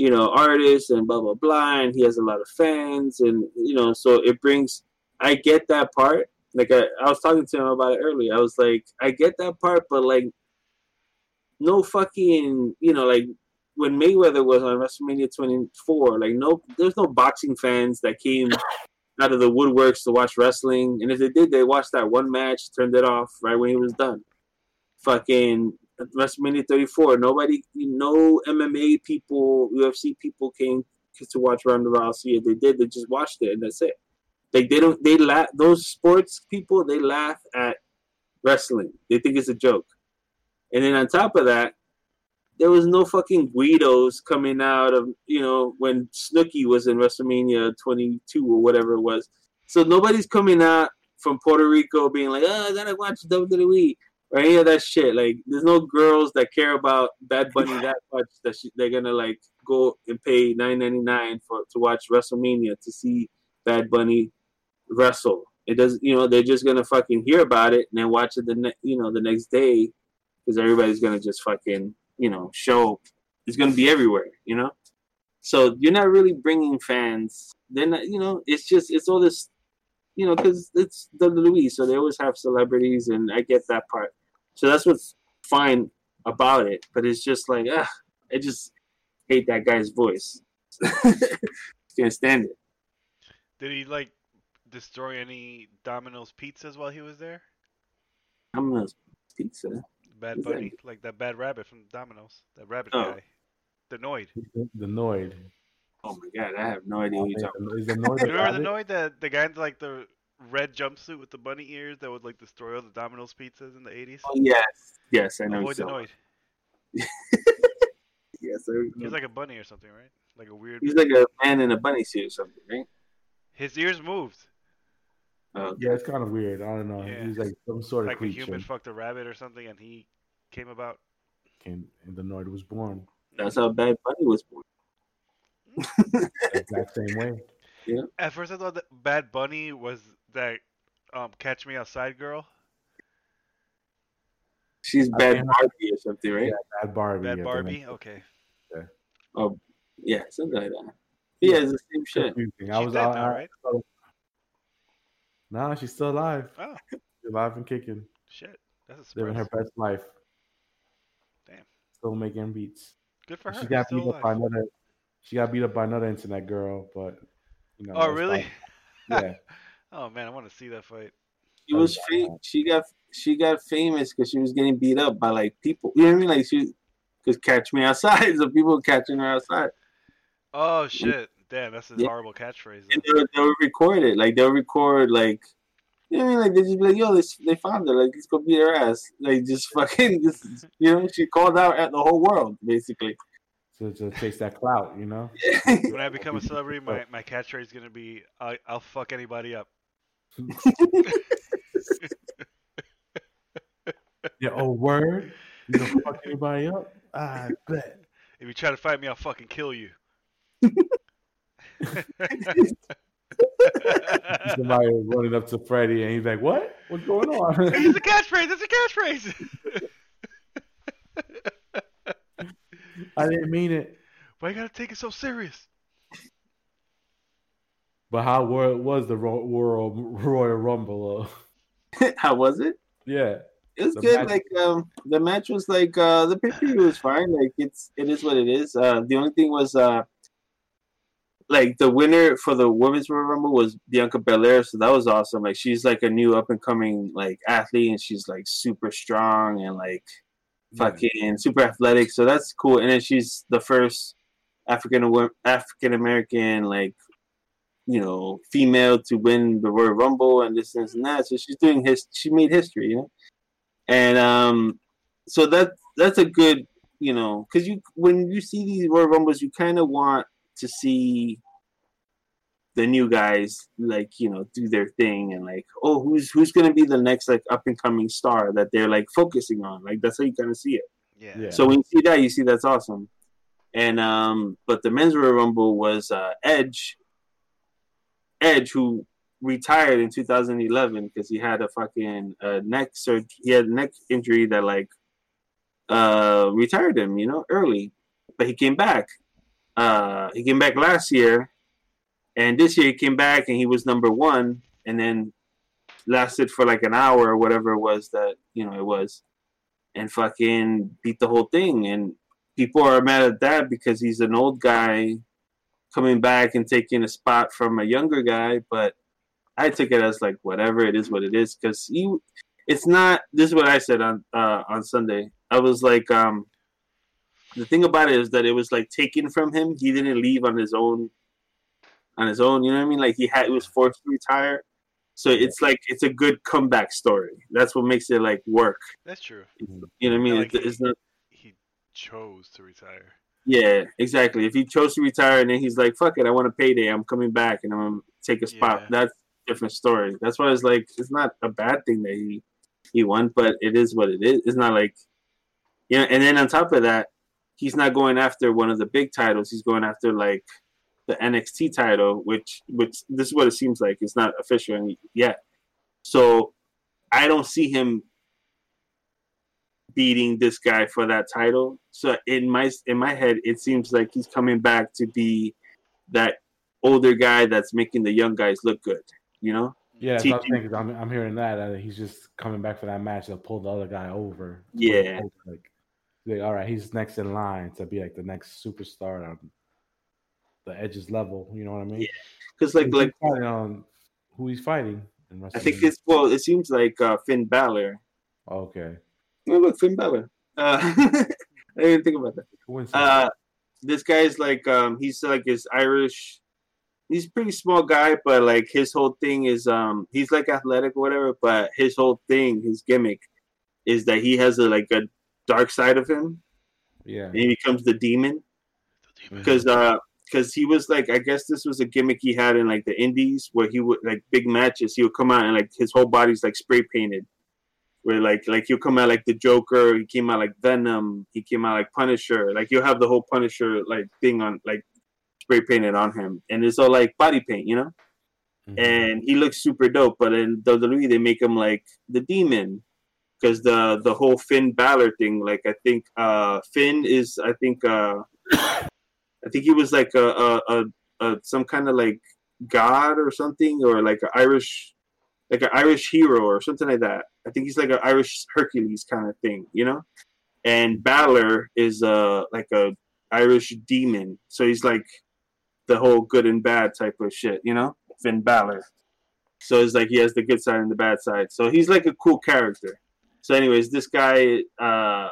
You know artist and blah blah blah, and he has a lot of fans, and you know so it brings. I get that part. Like I, I was talking to him about it earlier. I was like, I get that part, but like, no fucking, you know, like when Mayweather was on WrestleMania 24, like no, there's no boxing fans that came out of the woodworks to watch wrestling, and if they did, they watched that one match, turned it off right when he was done. Fucking WrestleMania 34, nobody, no MMA people, UFC people came to watch Ronda Rousey. If they did, they just watched it, and that's it. Like they don't, they laugh. Those sports people, they laugh at wrestling. They think it's a joke. And then on top of that, there was no fucking Guidos coming out of you know when Snooki was in WrestleMania 22 or whatever it was. So nobody's coming out from Puerto Rico being like, "Oh, I gotta watch WWE" or any of that shit. Like, there's no girls that care about Bad Bunny that much that she, they're gonna like go and pay 9.99 for to watch WrestleMania to see Bad Bunny wrestle. It doesn't, you know, they're just gonna fucking hear about it and then watch it the ne- you know the next day because everybody's gonna just fucking you know show. It's gonna be everywhere, you know. So you're not really bringing fans. They're you know. It's just it's all this, you know, because it's the WWE, so they always have celebrities, and I get that part. So that's what's fine about it. But it's just like, ah, I just hate that guy's voice. Can't stand it. Did he like destroy any Domino's pizzas while he was there? I'm pizza. Bad Is that- Bunny, like that bad rabbit from Domino's, that rabbit Oh. guy, the Noid. The Noid. Oh my god, I have no idea what you're talking Is the Noid the remember the rabbit? Noid, the the guy in like the red jumpsuit with the bunny ears that would like destroy all the Domino's pizzas in the 80s? Oh yes, yes, I know. Avoid the so. Noid. Yes, I He remember. was like a bunny or something, right? Like a weird. He's like a man in a bunny suit or something, right? His ears moved, Oh, Yeah, it's kind of weird. I don't know. Yeah. He's like some sort of like a creature. human fucked a rabbit or something, and he came about. Came, and the Noid was born that's how Bad Bunny was born. Mm. exact same way. Yeah. At first, I thought that Bad Bunny was that um, Catch Me Outside girl. She's I Bad mean- Barbie or something, right? Yeah, Bad Barbie. Bad Barbie. Okay. Yeah, something like that. Yeah, it's the same shit. confusing. I She's was dead out. now, right? Nah, she's still alive. Oh, She's alive and kicking, shit. That's a living her best life. Damn. Still making beats. Good for her. She got Still beat up by another. She got beat up by another internet girl, but you know. Oh, really? fine. Yeah. Oh man, I want to see that fight. She was oh, fam- she got she got famous because she was getting beat up by like people. You know what I mean? Like she could catch me outside, so people were catching her outside. Oh shit! Damn, that's a Yeah. horrible catchphrase. And they'll, they'll record it. Like they'll record like you know what I mean? Like they just be like, yo, they, they found her. Like let's go beat her ass. Like just fucking just you know, she called out at the whole world basically. To, to chase that clout, you know. When I become a celebrity, my, my catchphrase is gonna be I, "I'll fuck anybody up." Yeah. old word. You gonna fuck anybody up? I bet. If you try to fight me, I'll fucking kill you. Somebody was running up to Freddie, and he's like, "What? What's going on?" it's a catchphrase. It's a catchphrase. I didn't mean it. Why you gotta take it so serious? But how was the Royal Royal Rumble? How was it? yeah. It was The good. match- Like um, the match was like uh, the pay per view was fine. Like it's it is what it is. Uh, the only thing was uh, like the winner for the women's Royal Rumble was Bianca Belair, so that was awesome. Like she's like a new up and coming like athlete, and she's like super strong and like fucking super athletic. So that's cool. And then she's the first African African American like you know female to win the Royal Rumble and this, this and that. So she's doing his. She made history, you know. And um, so that that's a good you know because you when you see these Royal Rumbles, you kind of want to see the new guys like you know do their thing and like oh who's who's gonna be the next like up and coming star that they're like focusing on like that's how you kind of see it Yeah. Yeah. so when you see that you see that's awesome and um but the men's Royal rumble was uh edge edge who retired in 2011 because he had a fucking uh, neck surgery he had a neck injury that like uh retired him you know early. But he came back. Uh he came back last year and this year he came back and he was number one and then lasted for like an hour or whatever it was that you know it was and fucking beat the whole thing. And people are mad at that because he's an old guy coming back and taking a spot from a younger guy but i took it as like whatever it is what it is because he it's not this is what i said on uh on sunday. I was like um the thing about it is that it was like taken from him. He didn't leave on his own on his own you know what i mean? Like he had he was forced to retire. So it's like it's a good comeback story. That's what makes it like work. That's true. you know what i mean? Like It- it's not He chose to retire. Yeah, exactly. If he chose to retire and then he's like, "Fuck it, I want a payday. I'm coming back and I'm gonna take a spot." Yeah. That's a different story. That's why it's like it's not a bad thing that he he won, but it is what it is. It's not like you know. And then on top of that, he's not going after one of the big titles. He's going after like the NXT title, which which this is what it seems like. It's not official yet. So I don't see him beating this guy for that title. So in my in my head, it seems like he's coming back to be that older guy that's making the young guys look good. You know? Yeah, that's what I was teaching- thinking. I'm, I'm hearing that, uh, he's just coming back for that match to pull the other guy over. Yeah. Like, like, all right, he's next in line to be like the next superstar on the Edge's level. You know what I mean? Yeah, Because like He's like fighting on who he's fighting. I think it's well, it seems like uh, Finn Balor. okay. Oh, look, Finn Balor. Uh, I didn't think about that. Coincidence. Uh, this guy's like um, he's like his Irish. He's a pretty small guy, but like his whole thing is um, he's like athletic or whatever. But his whole thing, his gimmick, is that he has a like a dark side of him, yeah. and he becomes the demon. because uh because he was like I guess this was a gimmick he had in like the indies where he would like big matches he would come out and like his whole body's like spray painted where like like he'll come out like the Joker he came out like Venom he came out like Punisher like you'll have the whole Punisher like thing on like spray painted on him and it's all like body paint you know Mhm. and he looks super dope. But in WWE, they make him like the demon because the the whole Finn Balor thing. Like I think uh Finn is I think uh I think he was like a a, a, a some kind of like god or something or like an Irish like an Irish hero or something like that. I think he's like an Irish Hercules kind of thing, you know. And Balor is uh like a Irish demon, so he's like the whole good and bad type of shit, you know. Finn Balor. So it's like he has the good side and the bad side. So he's like a cool character. So, anyways, this guy. uh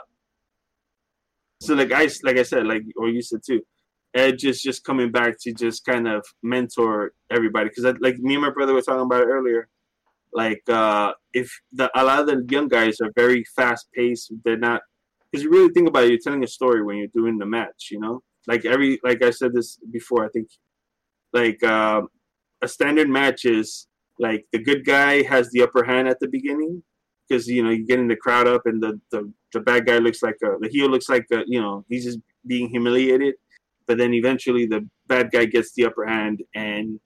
So like I like I said, like or you said too, Edge is just coming back to just kind of mentor everybody because like me and my brother were talking about it earlier. Like uh if the a lot of the young guys are very fast paced, they're not because you really think about it, you're telling a story when you're doing the match, you know. Like every like I said this before, I think like uh, a standard match is like the good guy has the upper hand at the beginning because you know you're getting the crowd up and the, the the bad guy looks like a the heel looks like a you know he's just being humiliated but then eventually the bad guy gets the upper hand and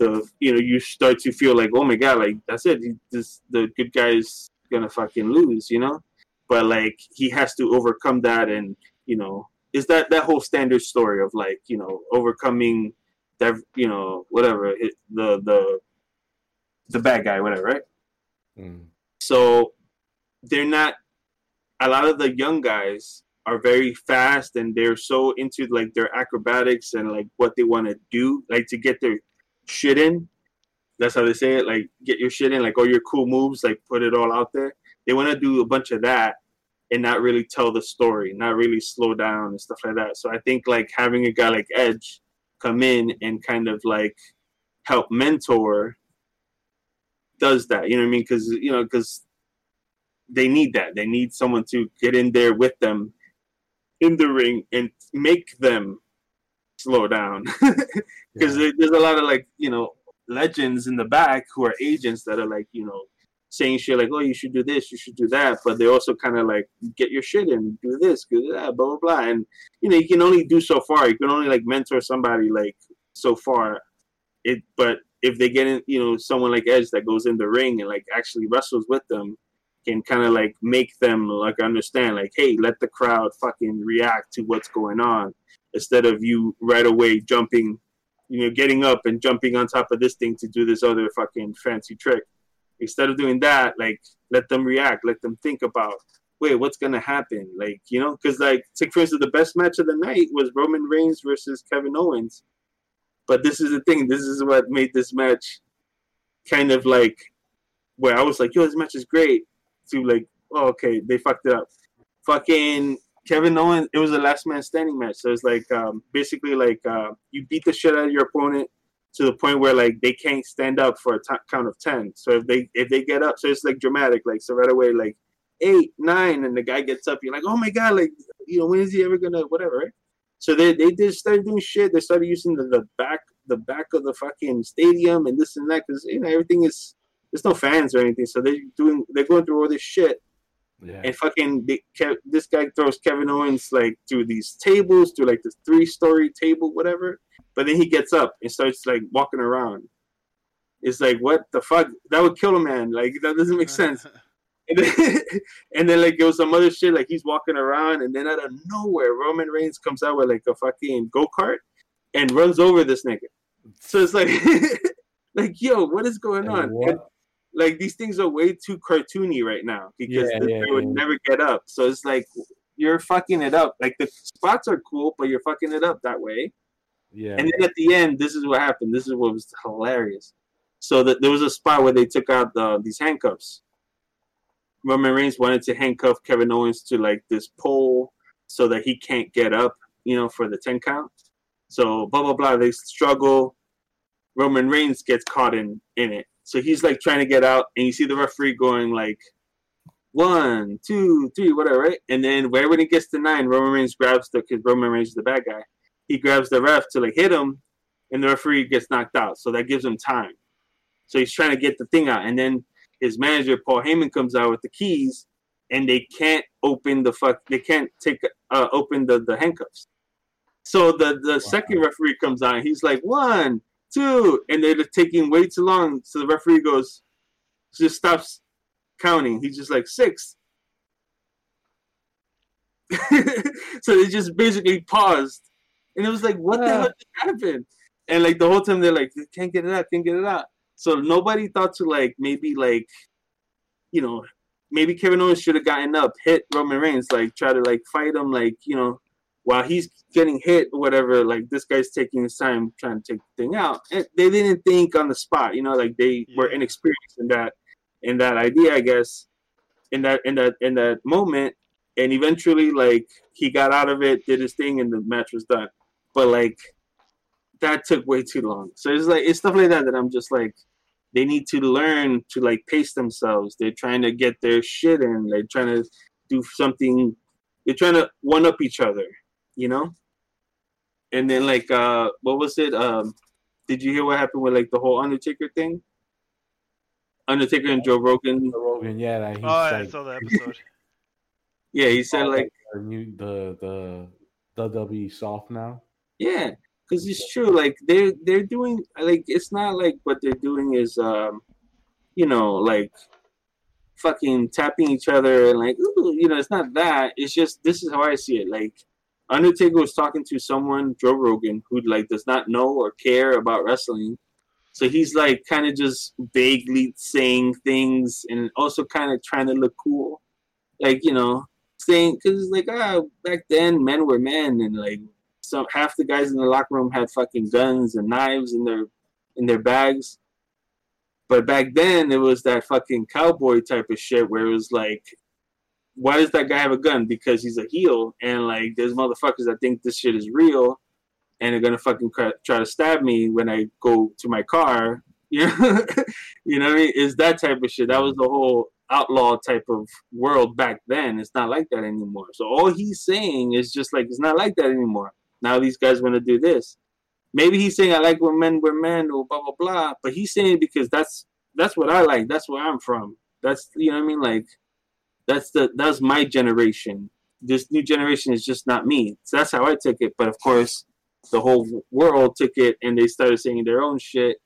the you know you start to feel like oh my god like that's it. This the good guy is gonna fucking lose you know? But like he has to overcome that and you know is that that whole standard story of like you know overcoming that you know whatever it, the the the bad guy whatever right? Mm. so they're not a lot of the young guys are very fast and they're so into like their acrobatics and like what they want to do like to get their shit in. That's how they say it like get your shit in like all your cool moves like put it all out there. They want to do a bunch of that and not really tell the story not really slow down and stuff like that. So i think like having a guy like edge come in and kind of like help mentor does that you know what i mean? Because you know because they need that. They need someone to get in there with them in the ring and make them slow down. Because Yeah. there's a lot of like you know legends in the back who are agents that are like you know saying shit like oh you should do this you should do that. But they also kind of like get your shit in do this do that blah blah blah. And you know you can only do so far. You can only like mentor somebody like so far. It but if they get in you know someone like edge that goes in the ring and like actually wrestles with them can kind of like make them like understand like hey let the crowd fucking react to what's going on instead of you right away jumping you know getting up and jumping on top of this thing to do this other fucking fancy trick. Instead of doing that like let them react let them think about wait what's gonna happen? Like you know because like take for instance the best match of the night was roman reigns versus kevin owens. But this is the thing this is what made this match kind of like where i was like yo this match is great. To like oh, okay they fucked it up. Fucking Kevin Owens, it was a last man standing match. So it's like um, basically like uh, you beat the shit out of your opponent to the point where like they can't stand up for a t- count of ten. So if they if they get up, so it's like dramatic. Like so right away, like eight, nine, and the guy gets up. You're like, oh my god, like you know when is he ever gonna whatever? Right? So they they just started doing shit. They started using the, the back the back of the fucking stadium and this and that because you know everything is there's no fans or anything. So they're doing they're going through all this shit Yeah. and fucking they, Kev, this guy throws Kevin Owens like through these tables, through like this three story table, whatever. But then he gets up and starts like walking around. It's like what the fuck? That would kill a man. Like that doesn't make sense. And then, and then like it was some other shit. Like he's walking around, and then out of nowhere, Roman Reigns comes out with like a fucking go kart and runs over this nigga. So it's like, like yo, what is going Like, on? what? Like these things are way too cartoony right now because Yeah, this yeah, would yeah. never get up. So it's like you're fucking it up. Like the spots are cool, but you're fucking it up that way. Yeah. And then at the end, this is what happened. This is what was hilarious. So that there was a spot where they took out the, these handcuffs. Roman Reigns wanted to handcuff Kevin Owens to like this pole so that he can't get up, you know, for the ten count. So blah blah blah. They struggle. Roman Reigns gets caught in in it. So he's like trying to get out, and you see the referee going like one, two, three, whatever, right? And then where when he gets to nine, Roman Reigns grabs the because Roman Reigns is the bad guy. He grabs the ref to like hit him, and the referee gets knocked out. So that gives him time. So he's trying to get the thing out, and then his manager Paul Heyman comes out with the keys, and they can't open the fuck. They can't take uh, open the the handcuffs. So the the second referee comes out, and he's like one, two, and they're taking way too long. So the referee goes, just stops counting. He's just like six. so they just basically paused, and it was like, what the hell happened? And like the whole time they're like, can't get it out, can't get it out. So nobody thought to like maybe like, you know, maybe Kevin Owens should have gotten up, hit Roman Reigns, like try to like fight him, like you know, while he's getting hit or whatever. Like this guy's taking his time trying to take the thing out. And they didn't think on the spot, you know, like they were inexperienced in that in that idea, I guess, in that in that in that moment. And eventually, like he got out of it, did his thing, and the match was done. But like that took way too long. So it's like it's stuff like that that I'm just like they need to learn to like pace themselves. They're trying to get their shit in. They're trying to do something. They're trying to one up each other, you know. And then like uh, what was it? Um, did you hear what happened with like the whole Undertaker thing? Undertaker and Joe Rogan. Rogan, yeah, that Oh, yeah, I like, saw the episode. Yeah, he said like the the the WWE soft now. Yeah, because it's true. Like they're they're doing like it's not like what they're doing is um, you know, like fucking tapping each other and like ooh, you know, it's not that. It's just this is how I see it. Like Undertaker was talking to someone, Joe Rogan, who like does not know or care about wrestling. So he's like kind of just vaguely saying things and also kind of trying to look cool, like you know, saying because like ah back then men were men and like some half the guys in the locker room had fucking guns and knives in their in their bags. But back then it was that fucking cowboy type of shit where it was like, why does that guy have a gun? Because he's a heel and like there's motherfuckers that think this shit is real and they're gonna fucking try to stab me when I go to my car. You know, you know what I mean? Is that type of shit. That was the whole outlaw type of world back then. It's not like that anymore. So all he's saying is just like it's not like that anymore. now these guys want to do this. Maybe he's saying I like when men were men or blah blah blah, but he's saying because that's that's what I like. That's where I'm from. That's you know what I mean. Like that's the that's my generation. This new generation is just not me. So that's how I took it. But of course, the whole world took it and they started saying their own shit.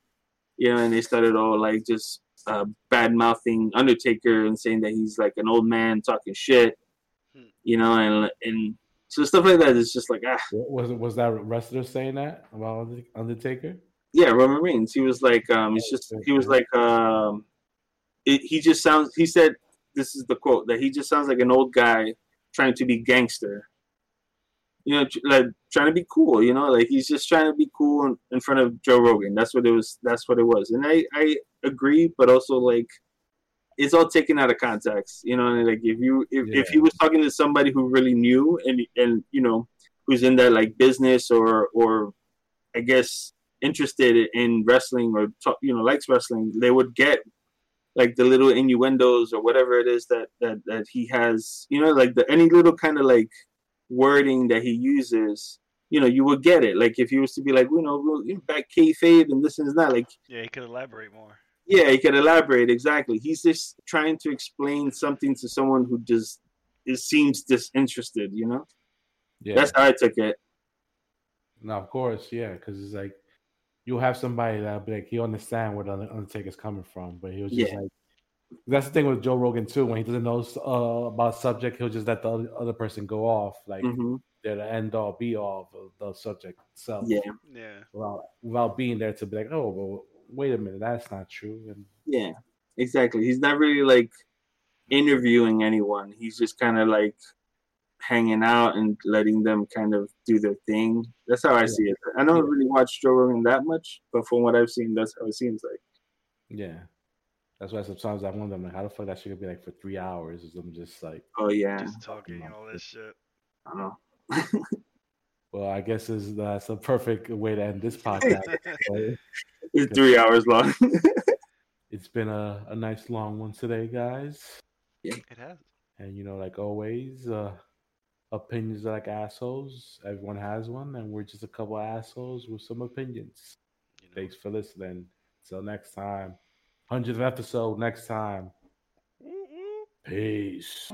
You know, and they started all like just uh, bad mouthing Undertaker and saying that he's like an old man talking shit. Hmm. You know, and and so stuff like that is just like ah Was was that wrestler saying that about Undertaker? yeah Roman Reigns. He was like um he's just he was like um it, he just sounds he said this is the quote that he just sounds like an old guy trying to be gangster. You know, like trying to be cool. You know, like he's just trying to be cool in, in front of Joe Rogan. That's what it was. That's what it was. And I I agree, but also like it's all taken out of context. You know, and like if you if, if he was talking to somebody who really knew and and you know who's in that like business or or I guess interested in wrestling or talk, you know likes wrestling, they would get like the little innuendos or whatever it is that that that he has. You know, like the any little kind of like wording that he uses. You know, you would get it. Like if he was to be like, you know, well, you know, back kayfabe and this and that. Like Yeah, he could elaborate more. yeah, he could elaborate exactly. He's just trying to explain something to someone who just it seems disinterested. You know, Yeah. that's how I took it. No, of course, yeah, because it's like you'll have somebody that'll be like, he'll understand where the Undertaker's coming from, but he'll just Yeah. like that's the thing with Joe Rogan too. When he doesn't know uh, about a subject, he'll just let the other, other person go off like hmm they're the end all be all of the subject itself. Yeah, Yeah. without without being there to be like, oh, well, wait a minute, that's not true. And yeah, exactly. He's not really like interviewing anyone. He's just kind of like hanging out and letting them kind of do their thing. That's how I Yeah. see it. I don't really watch Joe Rogan that much, but from what I've seen, that's how it seems like. yeah, that's why sometimes I wonder, like, how the fuck that shit could be like for three hours? Is I'm just like, Oh yeah, Just talking and all this shit. I don't know. well, I guess is that's a perfect way to end this podcast. But It's three hours long. it's been a, a nice long one today, guys. Yeah, it has. And you know, like always, uh opinions are like assholes. Everyone has one, and we're just a couple assholes with some opinions. You know. Thanks for listening. Till next time. 100th episode next time. Peace.